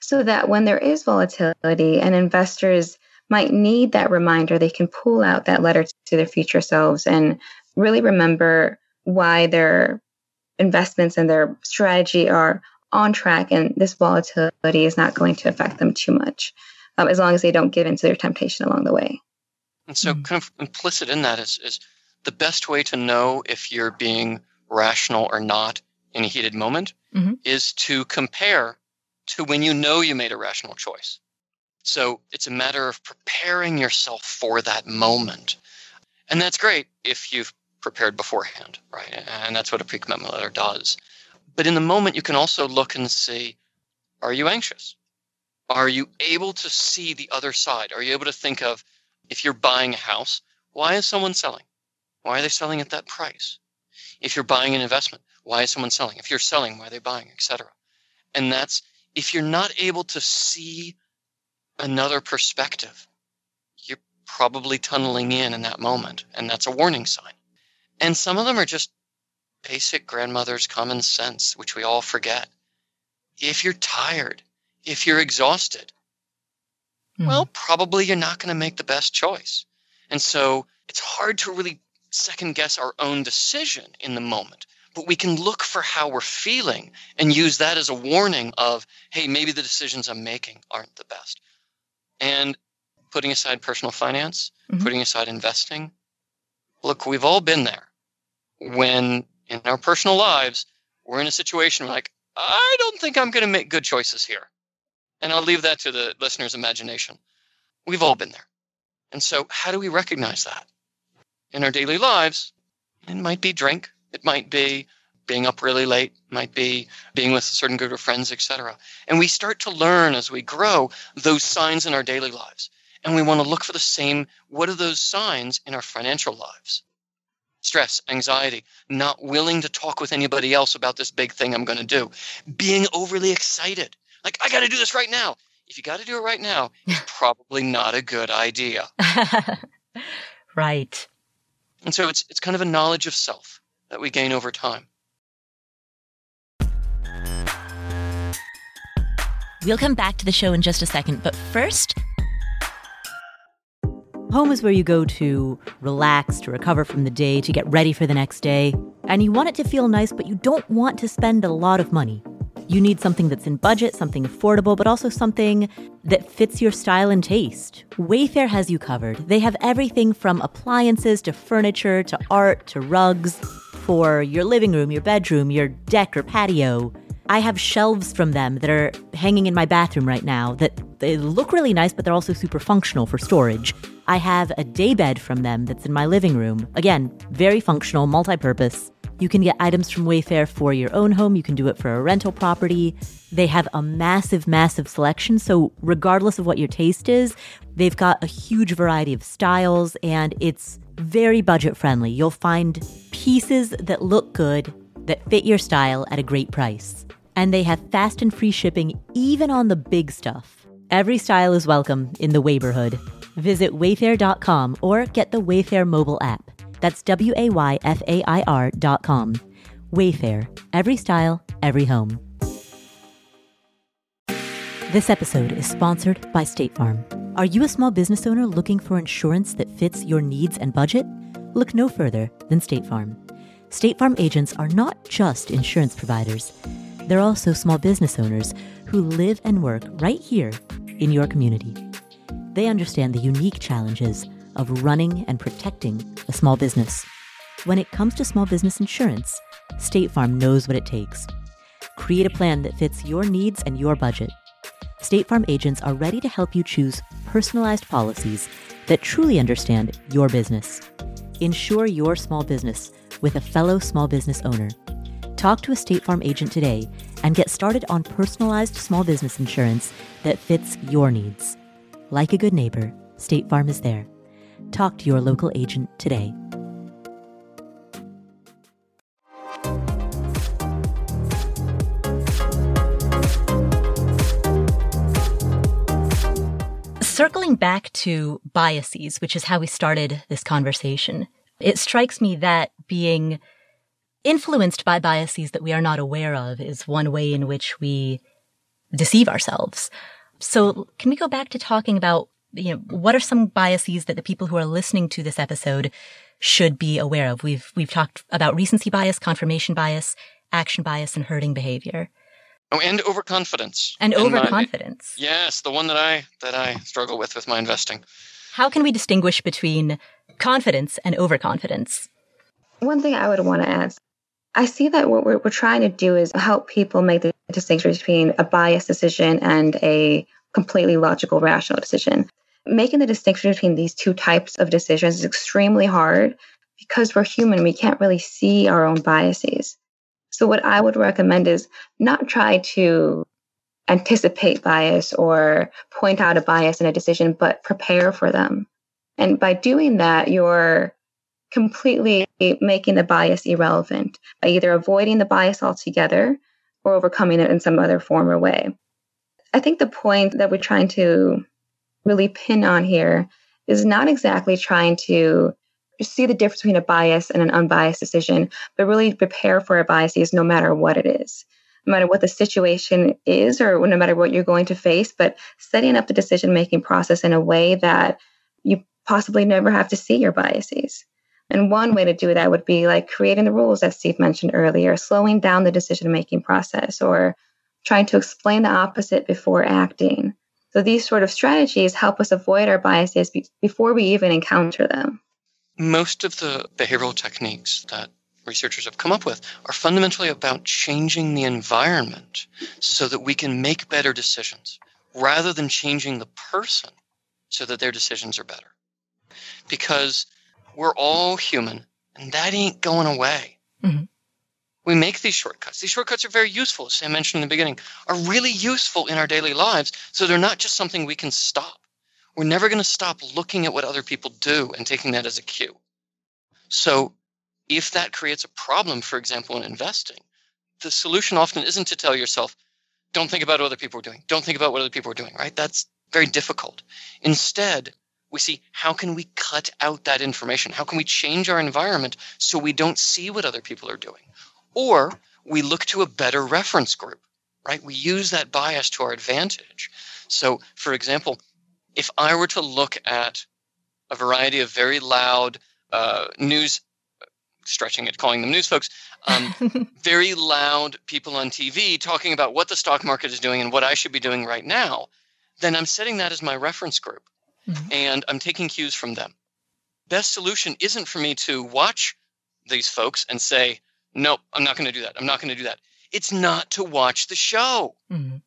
So that when there is volatility and investors might need that reminder, they can pull out that letter to their future selves and really remember why their investments and their strategy are on track and this volatility is not going to affect them too much um, as long as they don't give in to their temptation along the way. And so, mm-hmm. kind of implicit in that is, is the best way to know if you're being rational or not in a heated moment mm-hmm. is to compare to when you know you made a rational choice. So it's a matter of preparing yourself for that moment. And that's great if you've prepared beforehand, right? And that's what a pre-commitment letter does. But in the moment, you can also look and see, are you anxious? Are you able to see the other side? Are you able to think of, if you're buying a house, why is someone selling? Why are they selling at that price? If you're buying an investment, why is someone selling? If you're selling, why are they buying, etc. And that's if you're not able to see another perspective, you're probably tunneling in in that moment, and that's a warning sign. And some of them are just basic grandmother's common sense, which we all forget. If you're tired, if you're exhausted, mm. well, probably you're not going to make the best choice. And so it's hard to really second guess our own decision in the moment. But we can look for how we're feeling and use that as a warning of, hey, maybe the decisions I'm making aren't the best. And putting aside personal finance, mm-hmm. putting aside investing, look, we've all been there when in our personal lives we're in a situation like, I don't think I'm going to make good choices here. And I'll leave that to the listener's imagination. We've all been there. And so, how do we recognize that? In our daily lives, it might be drink, it might be being up really late, might be being with a certain group of friends, etc. And we start to learn as we grow those signs in our daily lives. And we want to look for the same what are those signs in our financial lives? Stress, anxiety, not willing to talk with anybody else about this big thing I'm going to do, being overly excited. Like, I got to do this right now. If you got to do it right now, it's probably not a good idea. right. And so it's, it's kind of a knowledge of self that we gain over time. We'll come back to the show in just a second, but first, Home is where you go to relax, to recover from the day, to get ready for the next day. And you want it to feel nice, but you don't want to spend a lot of money. You need something that's in budget, something affordable, but also something that fits your style and taste. Wayfair has you covered. They have everything from appliances to furniture to art to rugs for your living room, your bedroom, your deck or patio. I have shelves from them that are hanging in my bathroom right now that they look really nice, but they're also super functional for storage. I have a daybed from them that's in my living room. Again, very functional, multi purpose. You can get items from Wayfair for your own home. You can do it for a rental property. They have a massive, massive selection. So, regardless of what your taste is, they've got a huge variety of styles and it's very budget friendly. You'll find pieces that look good, that fit your style at a great price and they have fast and free shipping even on the big stuff. Every style is welcome in the neighborhood. Visit wayfair.com or get the Wayfair mobile app. That's W A Y F A I R.com. Wayfair, every style, every home. This episode is sponsored by State Farm. Are you a small business owner looking for insurance that fits your needs and budget? Look no further than State Farm. State Farm agents are not just insurance providers, they're also small business owners who live and work right here in your community. They understand the unique challenges of running and protecting a small business. When it comes to small business insurance, State Farm knows what it takes. Create a plan that fits your needs and your budget. State Farm agents are ready to help you choose personalized policies that truly understand your business. Insure your small business with a fellow small business owner. Talk to a State Farm agent today and get started on personalized small business insurance that fits your needs. Like a good neighbor, State Farm is there. Talk to your local agent today. Circling back to biases, which is how we started this conversation, it strikes me that being influenced by biases that we are not aware of is one way in which we deceive ourselves. So can we go back to talking about, you know, what are some biases that the people who are listening to this episode should be aware of? We've, we've talked about recency bias, confirmation bias, action bias, and herding behavior. Oh, and overconfidence. And overconfidence. My, yes, the one that I that I struggle with with my investing. How can we distinguish between confidence and overconfidence? One thing I would want to add I see that what we're, we're trying to do is help people make the distinction between a biased decision and a completely logical, rational decision. Making the distinction between these two types of decisions is extremely hard because we're human. We can't really see our own biases. So, what I would recommend is not try to anticipate bias or point out a bias in a decision, but prepare for them. And by doing that, you're completely making the bias irrelevant by either avoiding the bias altogether or overcoming it in some other form or way. I think the point that we're trying to really pin on here is not exactly trying to see the difference between a bias and an unbiased decision, but really prepare for a no matter what it is, no matter what the situation is or no matter what you're going to face, but setting up the decision making process in a way that you possibly never have to see your biases. And one way to do that would be like creating the rules, as Steve mentioned earlier, slowing down the decision making process, or trying to explain the opposite before acting. So these sort of strategies help us avoid our biases be- before we even encounter them. Most of the behavioral techniques that researchers have come up with are fundamentally about changing the environment so that we can make better decisions rather than changing the person so that their decisions are better. Because we're all human, and that ain't going away. Mm-hmm. We make these shortcuts. These shortcuts are very useful, as Sam mentioned in the beginning, are really useful in our daily lives. So they're not just something we can stop. We're never going to stop looking at what other people do and taking that as a cue. So if that creates a problem, for example, in investing, the solution often isn't to tell yourself, don't think about what other people are doing. Don't think about what other people are doing, right? That's very difficult. Instead, we see how can we cut out that information? How can we change our environment so we don't see what other people are doing? Or we look to a better reference group, right? We use that bias to our advantage. So, for example, if I were to look at a variety of very loud uh, news, stretching it, calling them news folks, um, very loud people on TV talking about what the stock market is doing and what I should be doing right now, then I'm setting that as my reference group mm-hmm. and I'm taking cues from them. Best solution isn't for me to watch these folks and say, nope, I'm not going to do that. I'm not going to do that. It's not to watch the show. Mm-hmm.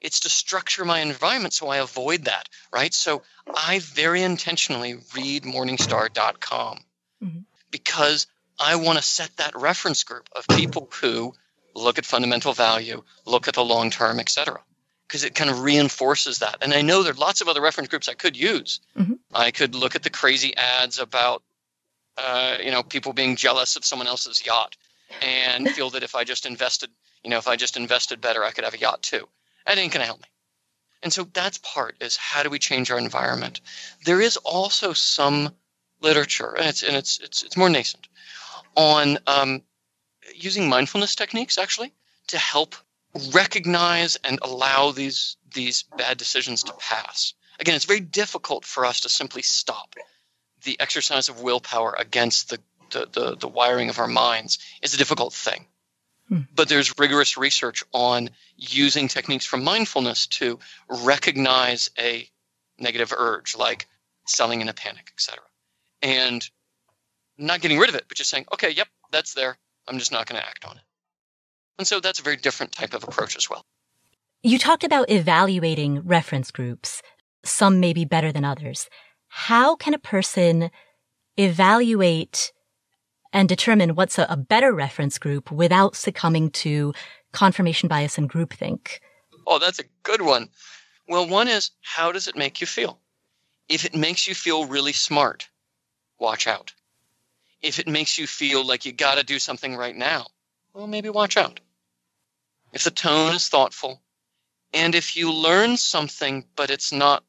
It's to structure my environment so I avoid that, right? So I very intentionally read Morningstar.com mm-hmm. because I want to set that reference group of people who look at fundamental value, look at the long term, et cetera because it kind of reinforces that. And I know there are lots of other reference groups I could use. Mm-hmm. I could look at the crazy ads about, uh, you know, people being jealous of someone else's yacht, and feel that if I just invested, you know, if I just invested better, I could have a yacht too. That ain't gonna help me. And so that's part is how do we change our environment? There is also some literature, and it's and it's it's it's more nascent, on um, using mindfulness techniques actually to help recognize and allow these these bad decisions to pass. Again, it's very difficult for us to simply stop the exercise of willpower against the the, the, the wiring of our minds is a difficult thing. Hmm. But there's rigorous research on using techniques from mindfulness to recognize a negative urge, like selling in a panic, etc. And not getting rid of it, but just saying, okay, yep, that's there. I'm just not going to act on it. And so that's a very different type of approach as well. You talked about evaluating reference groups. Some may be better than others. How can a person evaluate and determine what's a, a better reference group without succumbing to confirmation bias and groupthink? Oh, that's a good one. Well, one is how does it make you feel? If it makes you feel really smart, watch out. If it makes you feel like you got to do something right now, well, maybe watch out. If the tone is thoughtful, and if you learn something, but it's not,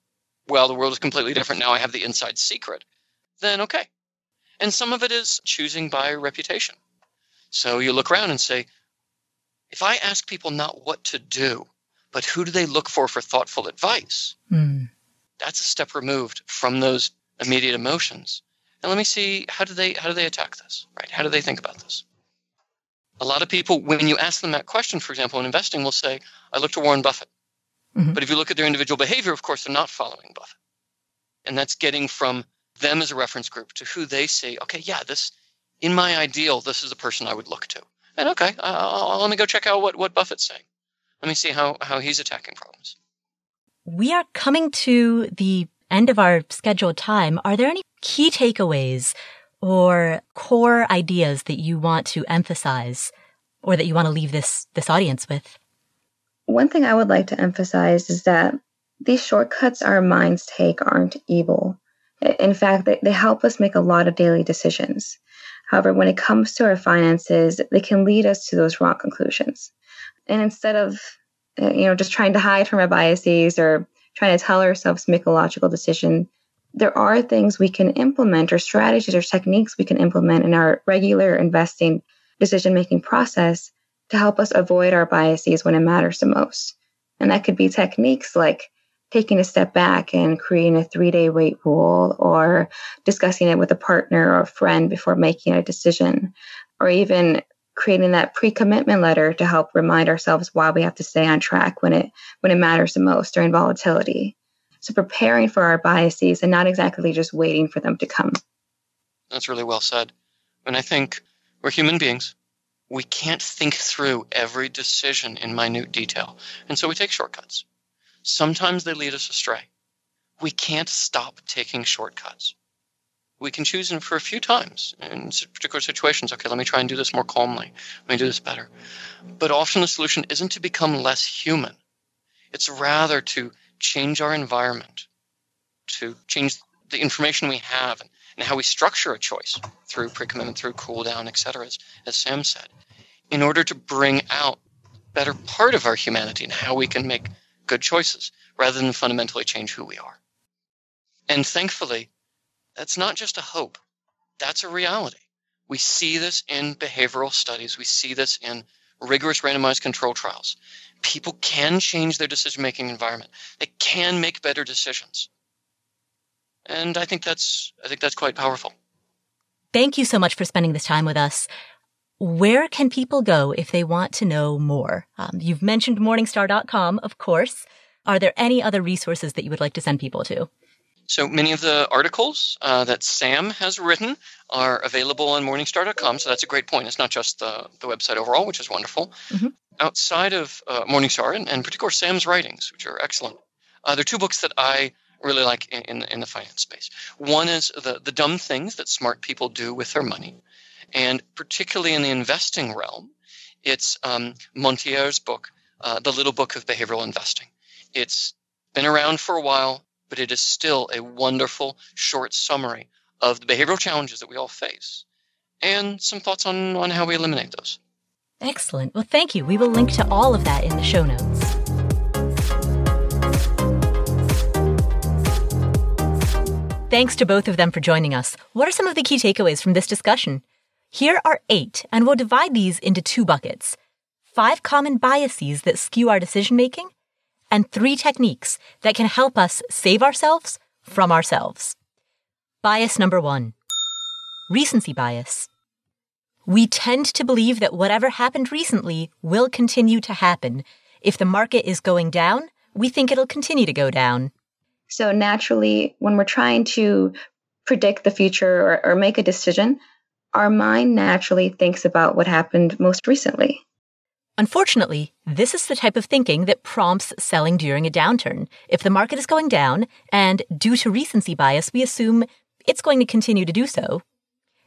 well, the world is completely different now, I have the inside secret, then okay, and some of it is choosing by reputation. So you look around and say, if I ask people not what to do, but who do they look for for thoughtful advice? Mm. That's a step removed from those immediate emotions. And let me see how do they how do they attack this, right? How do they think about this? A lot of people, when you ask them that question, for example, in investing, will say, I look to Warren Buffett. Mm-hmm. But if you look at their individual behavior, of course, they're not following Buffett. And that's getting from them as a reference group to who they say, okay, yeah, this, in my ideal, this is the person I would look to. And okay, uh, let me go check out what, what Buffett's saying. Let me see how, how he's attacking problems. We are coming to the end of our scheduled time. Are there any key takeaways or core ideas that you want to emphasize or that you want to leave this, this audience with? One thing I would like to emphasize is that these shortcuts our minds take aren't evil. In fact, they, they help us make a lot of daily decisions. However, when it comes to our finances, they can lead us to those wrong conclusions. And instead of, you know, just trying to hide from our biases or trying to tell ourselves to make a logical decision, there are things we can implement or strategies or techniques we can implement in our regular investing decision making process to help us avoid our biases when it matters the most. And that could be techniques like taking a step back and creating a three day wait rule or discussing it with a partner or a friend before making a decision, or even creating that pre-commitment letter to help remind ourselves why we have to stay on track when it when it matters the most during volatility. So preparing for our biases and not exactly just waiting for them to come. That's really well said. And I think we're human beings. We can't think through every decision in minute detail. And so we take shortcuts. Sometimes they lead us astray. We can't stop taking shortcuts. We can choose them for a few times in particular situations. Okay, let me try and do this more calmly. Let me do this better. But often the solution isn't to become less human. It's rather to change our environment, to change the information we have and, how we structure a choice through pre-commitment, through cool down, et cetera, as, as Sam said, in order to bring out better part of our humanity and how we can make good choices rather than fundamentally change who we are. And thankfully, that's not just a hope, that's a reality. We see this in behavioral studies, we see this in rigorous randomized control trials. People can change their decision making environment, they can make better decisions. And I think that's I think that's quite powerful. Thank you so much for spending this time with us. Where can people go if they want to know more? Um, you've mentioned Morningstar.com, of course. Are there any other resources that you would like to send people to? So many of the articles uh, that Sam has written are available on Morningstar.com. So that's a great point. It's not just the, the website overall, which is wonderful. Mm-hmm. Outside of uh, Morningstar, and, and particular Sam's writings, which are excellent, uh, there are two books that I really like in, in, in the finance space. One is the, the Dumb Things That Smart People Do with Their Money. And particularly in the investing realm, it's um, Montier's book, uh, The Little Book of Behavioral Investing. It's been around for a while, but it is still a wonderful short summary of the behavioral challenges that we all face and some thoughts on, on how we eliminate those. Excellent. Well, thank you. We will link to all of that in the show notes. Thanks to both of them for joining us. What are some of the key takeaways from this discussion? Here are eight, and we'll divide these into two buckets five common biases that skew our decision making, and three techniques that can help us save ourselves from ourselves. Bias number one recency bias. We tend to believe that whatever happened recently will continue to happen. If the market is going down, we think it'll continue to go down. So naturally, when we're trying to predict the future or, or make a decision, our mind naturally thinks about what happened most recently. Unfortunately, this is the type of thinking that prompts selling during a downturn. If the market is going down, and due to recency bias, we assume it's going to continue to do so,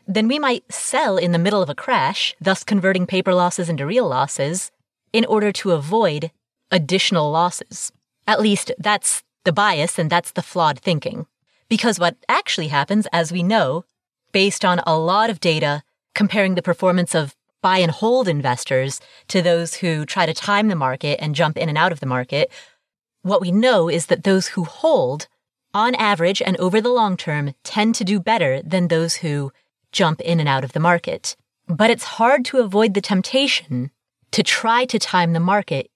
then we might sell in the middle of a crash, thus converting paper losses into real losses, in order to avoid additional losses. At least that's the bias and that's the flawed thinking. Because what actually happens, as we know, based on a lot of data comparing the performance of buy and hold investors to those who try to time the market and jump in and out of the market, what we know is that those who hold, on average and over the long term, tend to do better than those who jump in and out of the market. But it's hard to avoid the temptation to try to time the market.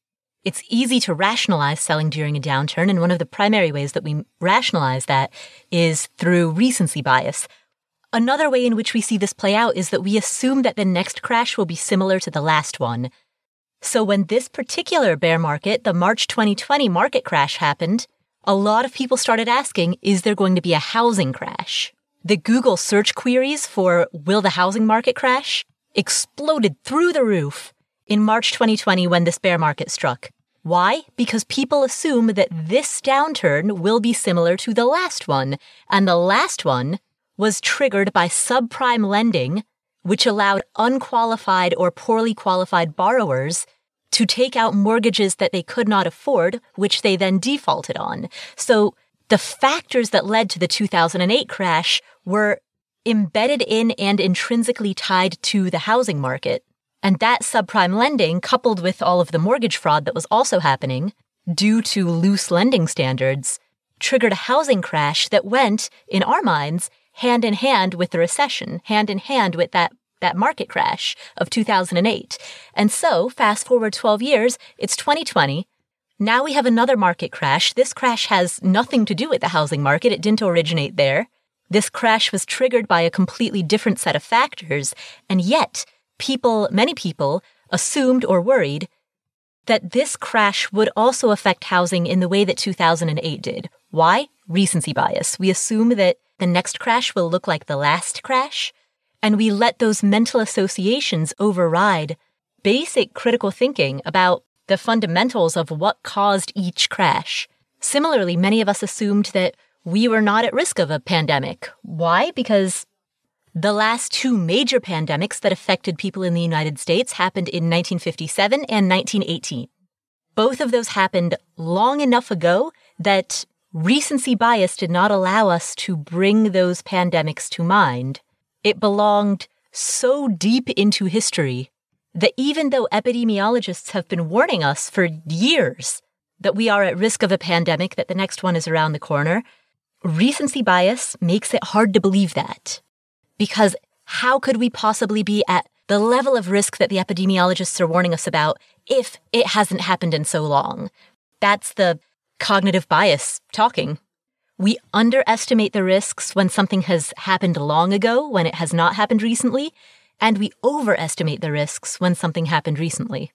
It's easy to rationalize selling during a downturn, and one of the primary ways that we rationalize that is through recency bias. Another way in which we see this play out is that we assume that the next crash will be similar to the last one. So when this particular bear market, the March 2020 market crash happened, a lot of people started asking, is there going to be a housing crash? The Google search queries for will the housing market crash exploded through the roof in March 2020 when this bear market struck. Why? Because people assume that this downturn will be similar to the last one, and the last one was triggered by subprime lending, which allowed unqualified or poorly qualified borrowers to take out mortgages that they could not afford, which they then defaulted on. So the factors that led to the 2008 crash were embedded in and intrinsically tied to the housing market. And that subprime lending, coupled with all of the mortgage fraud that was also happening due to loose lending standards, triggered a housing crash that went, in our minds, hand in hand with the recession, hand in hand with that that market crash of 2008. And so, fast forward 12 years, it's 2020. Now we have another market crash. This crash has nothing to do with the housing market. It didn't originate there. This crash was triggered by a completely different set of factors. And yet, people, many people, assumed or worried that this crash would also affect housing in the way that 2008 did. Why? Recency bias. We assume that the next crash will look like the last crash. And we let those mental associations override basic critical thinking about the fundamentals of what caused each crash. Similarly, many of us assumed that we were not at risk of a pandemic. Why? Because the last two major pandemics that affected people in the United States happened in 1957 and 1918. Both of those happened long enough ago that recency bias did not allow us to bring those pandemics to mind. It belonged so deep into history that even though epidemiologists have been warning us for years that we are at risk of a pandemic, that the next one is around the corner, recency bias makes it hard to believe that. Because how could we possibly be at the level of risk that the epidemiologists are warning us about if it hasn't happened in so long? That's the cognitive bias talking. We underestimate the risks when something has happened long ago, when it has not happened recently, and we overestimate the risks when something happened recently.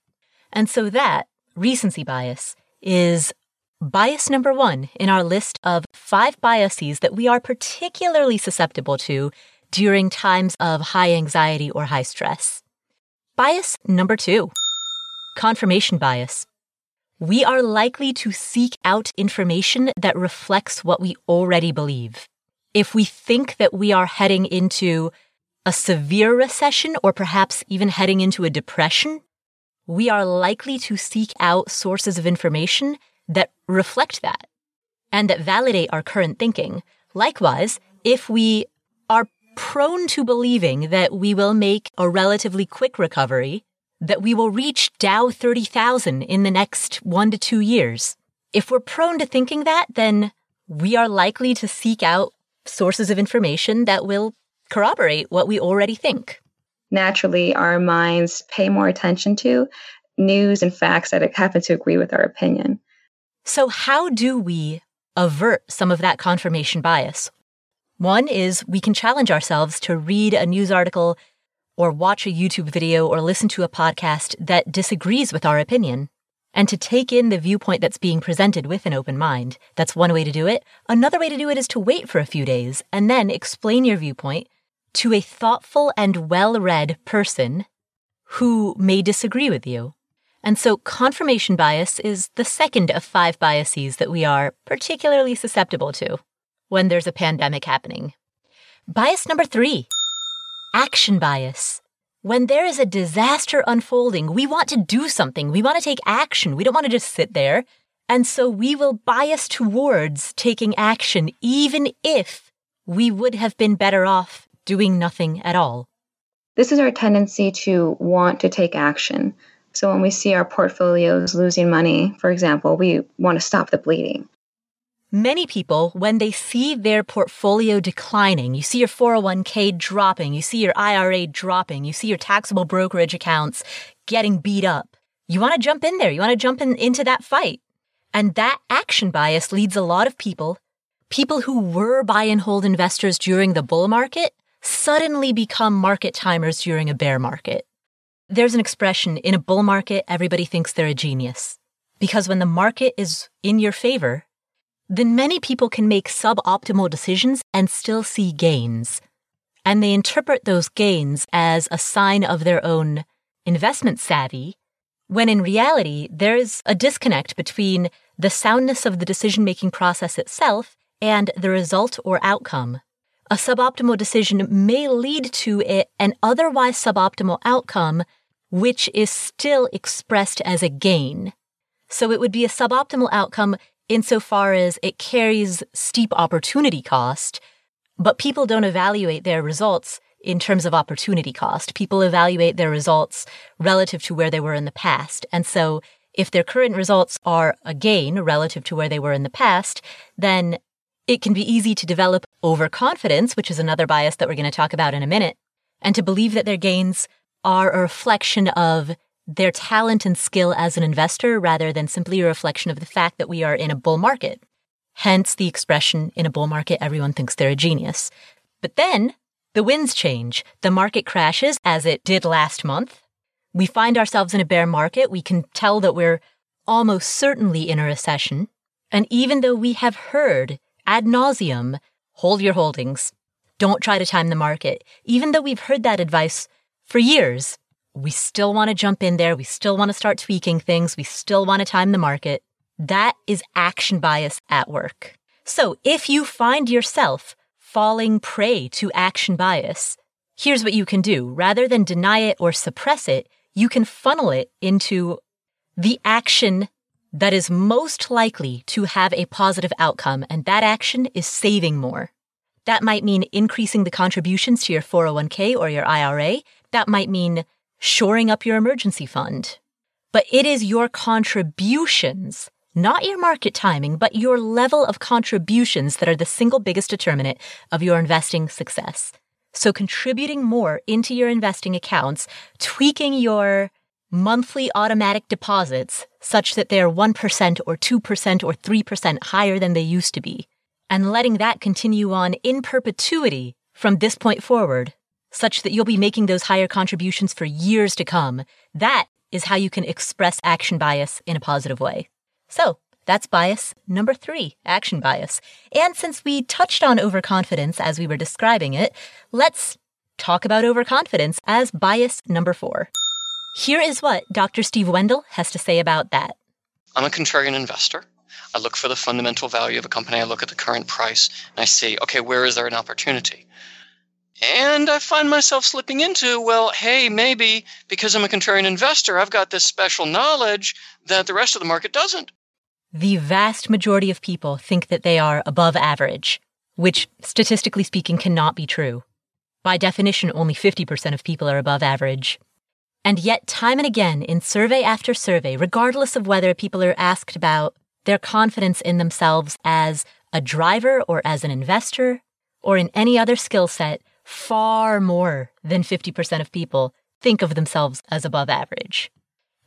And so that, recency bias, is bias number one in our list of five biases that we are particularly susceptible to during times of high anxiety or high stress. Bias number two, confirmation bias we are likely to seek out information that reflects what we already believe. If we think that we are heading into a severe recession or perhaps even heading into a depression, we are likely to seek out sources of information that reflect that and that validate our current thinking. Likewise, if we are prone to believing that we will make a relatively quick recovery, that we will reach Dow 30,000 in the next one to two years. If we're prone to thinking that, then we are likely to seek out sources of information that will corroborate what we already think. Naturally, our minds pay more attention to news and facts that happen to agree with our opinion. So, how do we avert some of that confirmation bias? One is we can challenge ourselves to read a news article or watch a YouTube video or listen to a podcast that disagrees with our opinion and to take in the viewpoint that's being presented with an open mind. That's one way to do it. Another way to do it is to wait for a few days and then explain your viewpoint to a thoughtful and well read person who may disagree with you. And so confirmation bias is the second of five biases that we are particularly susceptible to when there's a pandemic happening. Bias number three action bias. When there is a disaster unfolding, we want to do something. We want to take action. We don't want to just sit there. And so we will bias towards taking action, even if we would have been better off doing nothing at all. This is our tendency to want to take action. So when we see our portfolios losing money, for example, we want to stop the bleeding. Many people, when they see their portfolio declining, you see your 401k dropping, you see your IRA dropping, you see your taxable brokerage accounts getting beat up, you want to jump in there. You want to jump in, into that fight. And that action bias leads a lot of people, people who were buy and hold investors during the bull market, suddenly become market timers during a bear market. There's an expression in a bull market, everybody thinks they're a genius. Because when the market is in your favor, then many people can make suboptimal decisions and still see gains. And they interpret those gains as a sign of their own investment savvy, when in reality, there's a disconnect between the soundness of the decision making process itself and the result or outcome. A suboptimal decision may lead to an otherwise suboptimal outcome, which is still expressed as a gain. So it would be a suboptimal outcome insofar as it carries steep opportunity cost, but people don't evaluate their results in terms of opportunity cost. People evaluate their results relative to where they were in the past. And so if their current results are a gain relative to where they were in the past, then it can be easy to develop overconfidence, which is another bias that we're going to talk about in a minute, and to believe that their gains are a reflection of their talent and skill as an investor rather than simply a reflection of the fact that we are in a bull market. Hence the expression, in a bull market, everyone thinks they're a genius. But then the winds change. The market crashes as it did last month. We find ourselves in a bear market. We can tell that we're almost certainly in a recession. And even though we have heard ad nauseum, hold your holdings, don't try to time the market, even though we've heard that advice for years, we still want to jump in there. We still want to start tweaking things. We still want to time the market. That is action bias at work. So if you find yourself falling prey to action bias, here's what you can do. Rather than deny it or suppress it, you can funnel it into the action that is most likely to have a positive outcome. And that action is saving more. That might mean increasing the contributions to your 401k or your IRA. That might mean shoring up your emergency fund. But it is your contributions, not your market timing, but your level of contributions that are the single biggest determinant of your investing success. So contributing more into your investing accounts, tweaking your monthly automatic deposits such that they're 1% or 2% or 3% higher than they used to be, and letting that continue on in perpetuity from this point forward such that you'll be making those higher contributions for years to come. That is how you can express action bias in a positive way. So that's bias number three, action bias. And since we touched on overconfidence as we were describing it, let's talk about overconfidence as bias number four. Here is what Dr. Steve Wendel has to say about that. I'm a contrarian investor. I look for the fundamental value of a company. I look at the current price and I see, okay, where is there an opportunity? And I find myself slipping into, well, hey, maybe because I'm a contrarian investor, I've got this special knowledge that the rest of the market doesn't. The vast majority of people think that they are above average, which statistically speaking cannot be true. By definition, only 50% of people are above average. And yet, time and again, in survey after survey, regardless of whether people are asked about their confidence in themselves as a driver or as an investor or in any other skill set, far more than 50% of people think of themselves as above average.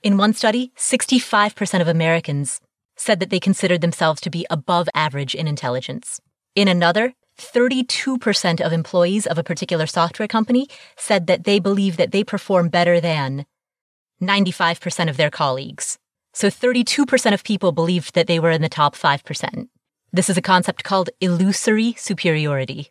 In one study, 65% of Americans said that they considered themselves to be above average in intelligence. In another, 32% of employees of a particular software company said that they believe that they perform better than 95% of their colleagues. So 32% of people believed that they were in the top 5%. This is a concept called illusory superiority.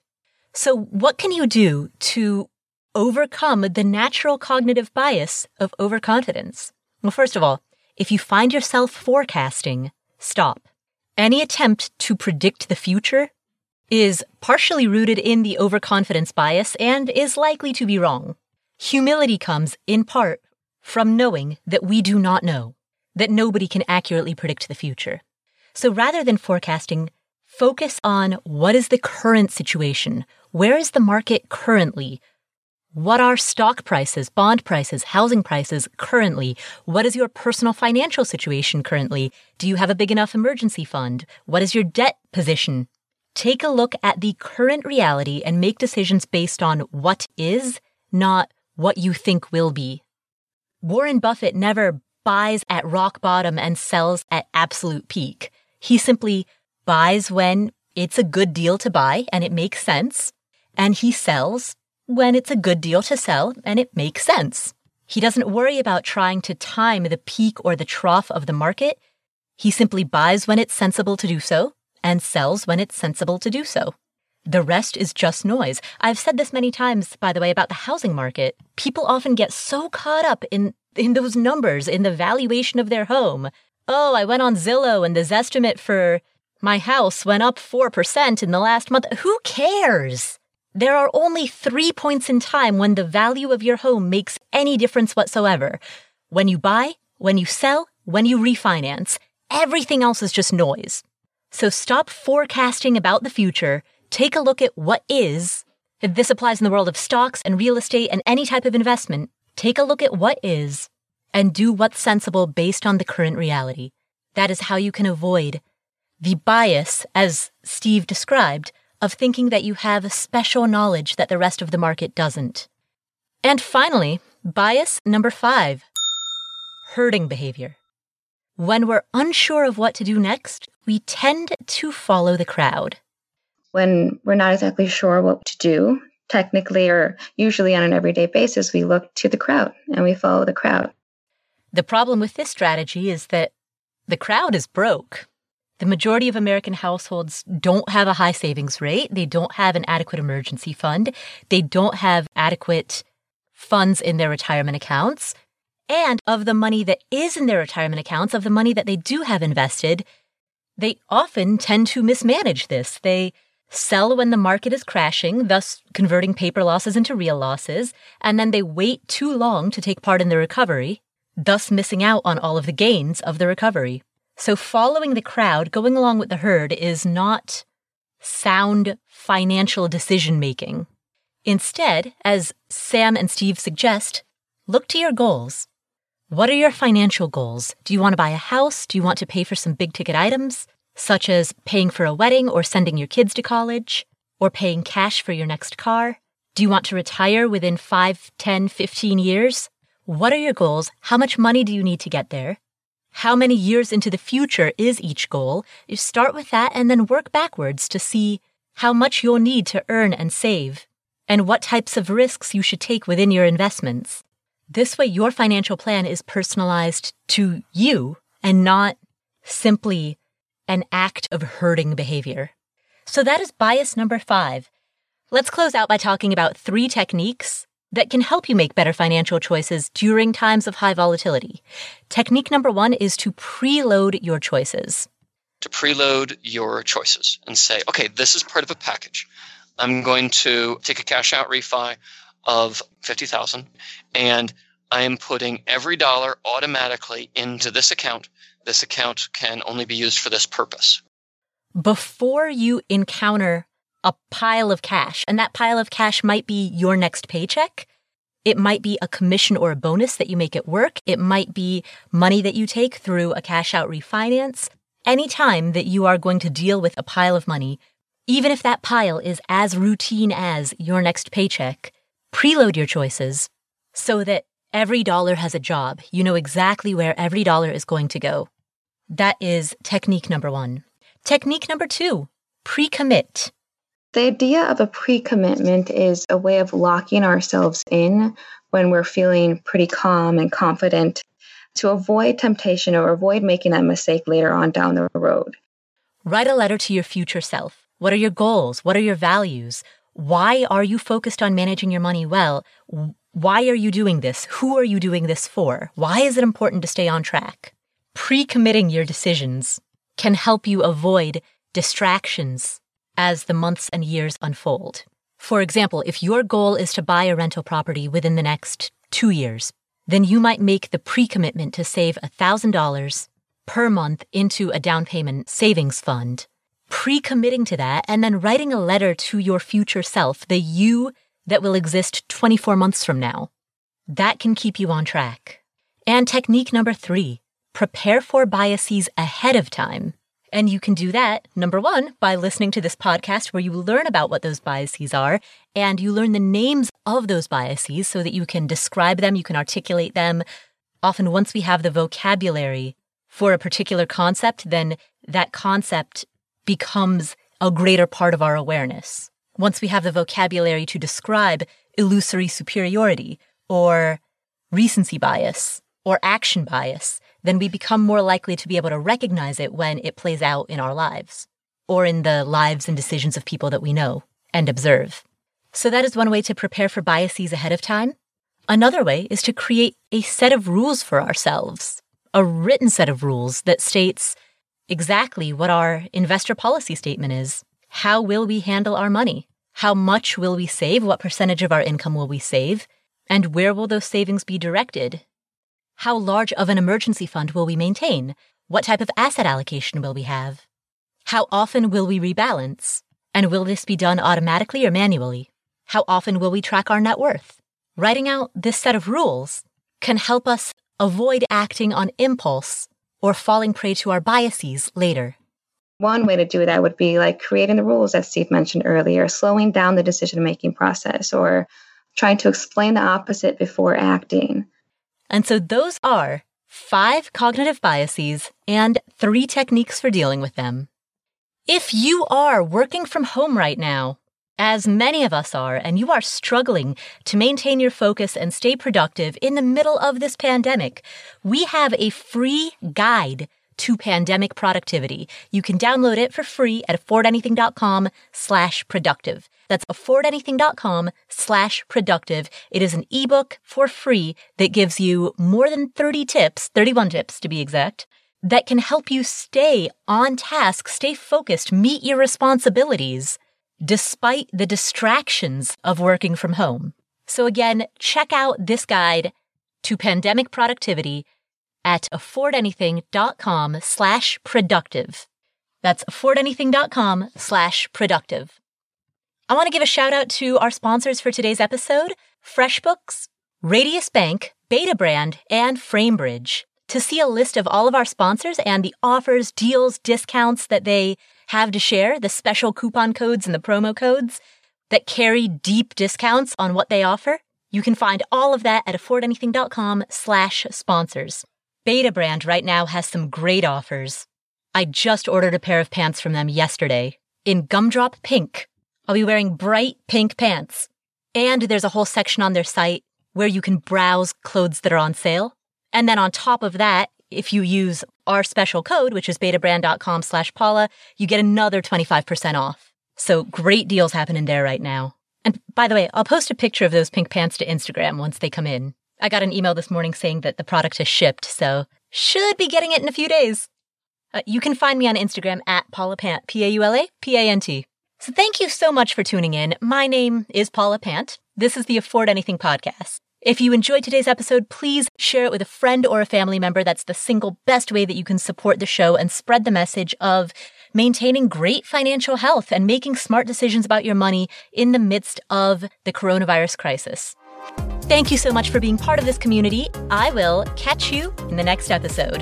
So what can you do to overcome the natural cognitive bias of overconfidence? Well, first of all, if you find yourself forecasting, stop. Any attempt to predict the future is partially rooted in the overconfidence bias and is likely to be wrong. Humility comes, in part, from knowing that we do not know, that nobody can accurately predict the future. So rather than forecasting, focus on what is the current situation? Where is the market currently? What are stock prices, bond prices, housing prices currently? What is your personal financial situation currently? Do you have a big enough emergency fund? What is your debt position? Take a look at the current reality and make decisions based on what is, not what you think will be. Warren Buffett never buys at rock bottom and sells at absolute peak. He simply buys when it's a good deal to buy and it makes sense, and he sells when it's a good deal to sell and it makes sense. He doesn't worry about trying to time the peak or the trough of the market. He simply buys when it's sensible to do so and sells when it's sensible to do so. The rest is just noise. I've said this many times, by the way, about the housing market. People often get so caught up in, in those numbers, in the valuation of their home. Oh, I went on Zillow and the Zestimate for my house went up 4% in the last month. Who cares? There are only three points in time when the value of your home makes any difference whatsoever. When you buy, when you sell, when you refinance. Everything else is just noise. So stop forecasting about the future. Take a look at what is. If this applies in the world of stocks and real estate and any type of investment. Take a look at what is and do what's sensible based on the current reality. That is how you can avoid the bias, as Steve described, of thinking that you have a special knowledge that the rest of the market doesn't. And finally, bias number five herding behavior. When we're unsure of what to do next, we tend to follow the crowd. When we're not exactly sure what to do, technically or usually on an everyday basis, we look to the crowd and we follow the crowd. The problem with this strategy is that the crowd is broke. The majority of American households don't have a high savings rate. They don't have an adequate emergency fund. They don't have adequate funds in their retirement accounts. And of the money that is in their retirement accounts, of the money that they do have invested, they often tend to mismanage this. They sell when the market is crashing, thus converting paper losses into real losses, and then they wait too long to take part in the recovery, thus missing out on all of the gains of the recovery. So following the crowd, going along with the herd is not sound financial decision making. Instead, as Sam and Steve suggest, look to your goals. What are your financial goals? Do you want to buy a house? Do you want to pay for some big ticket items, such as paying for a wedding or sending your kids to college, or paying cash for your next car? Do you want to retire within 5, 10, 15 years? What are your goals? How much money do you need to get there? How many years into the future is each goal? You start with that and then work backwards to see how much you'll need to earn and save, and what types of risks you should take within your investments. This way, your financial plan is personalized to you and not simply an act of herding behavior. So that is bias number five. Let's close out by talking about three techniques that can help you make better financial choices during times of high volatility. Technique number one is to preload your choices. To preload your choices and say, okay, this is part of a package. I'm going to take a cash out refi of 50,000 and I am putting every dollar automatically into this account. This account can only be used for this purpose. Before you encounter a pile of cash, and that pile of cash might be your next paycheck. It might be a commission or a bonus that you make at work. It might be money that you take through a cash out refinance. Anytime that you are going to deal with a pile of money, even if that pile is as routine as your next paycheck, preload your choices so that every dollar has a job. You know exactly where every dollar is going to go. That is technique number one. Technique number two, pre commit. The idea of a pre commitment is a way of locking ourselves in when we're feeling pretty calm and confident to avoid temptation or avoid making that mistake later on down the road. Write a letter to your future self. What are your goals? What are your values? Why are you focused on managing your money well? Why are you doing this? Who are you doing this for? Why is it important to stay on track? Pre committing your decisions can help you avoid distractions as the months and years unfold. For example, if your goal is to buy a rental property within the next two years, then you might make the pre commitment to save $1,000 per month into a down payment savings fund, pre committing to that, and then writing a letter to your future self, the you that will exist 24 months from now. That can keep you on track. And technique number three prepare for biases ahead of time. And you can do that, number one, by listening to this podcast where you learn about what those biases are and you learn the names of those biases so that you can describe them, you can articulate them. Often, once we have the vocabulary for a particular concept, then that concept becomes a greater part of our awareness. Once we have the vocabulary to describe illusory superiority or recency bias or action bias, then we become more likely to be able to recognize it when it plays out in our lives or in the lives and decisions of people that we know and observe. So that is one way to prepare for biases ahead of time. Another way is to create a set of rules for ourselves a written set of rules that states exactly what our investor policy statement is. How will we handle our money? How much will we save? What percentage of our income will we save? And where will those savings be directed? How large of an emergency fund will we maintain? What type of asset allocation will we have? How often will we rebalance? And will this be done automatically or manually? How often will we track our net worth? Writing out this set of rules can help us avoid acting on impulse or falling prey to our biases later. One way to do that would be like creating the rules, as Steve mentioned earlier, slowing down the decision making process or trying to explain the opposite before acting. And so those are five cognitive biases and three techniques for dealing with them. If you are working from home right now, as many of us are, and you are struggling to maintain your focus and stay productive in the middle of this pandemic, we have a free guide to pandemic productivity. You can download it for free at affordanything.com slash productive. That's affordanything.com slash productive. It is an ebook for free that gives you more than 30 tips, 31 tips to be exact, that can help you stay on task, stay focused, meet your responsibilities despite the distractions of working from home. So again, check out this guide to pandemic productivity at affordanything.com slash productive. That's affordanything.com slash productive. I want to give a shout out to our sponsors for today's episode, FreshBooks, Radius Bank, Betabrand, and Framebridge. To see a list of all of our sponsors and the offers, deals, discounts that they have to share, the special coupon codes and the promo codes that carry deep discounts on what they offer. You can find all of that at affordanything.com slash sponsors. Betabrand right now has some great offers. I just ordered a pair of pants from them yesterday in gumdrop pink. I'll be wearing bright pink pants. And there's a whole section on their site where you can browse clothes that are on sale. And then on top of that, if you use our special code, which is betabrand.com slash Paula, you get another 25% off. So great deals happening there right now. And by the way, I'll post a picture of those pink pants to Instagram once they come in. I got an email this morning saying that the product has shipped, so should be getting it in a few days. Uh, you can find me on Instagram at Paula Pant, P-A-U-L-A, P-A-N-T. So thank you so much for tuning in. My name is Paula Pant. This is the Afford Anything podcast. If you enjoyed today's episode, please share it with a friend or a family member. That's the single best way that you can support the show and spread the message of maintaining great financial health and making smart decisions about your money in the midst of the coronavirus crisis. Thank you so much for being part of this community. I will catch you in the next episode.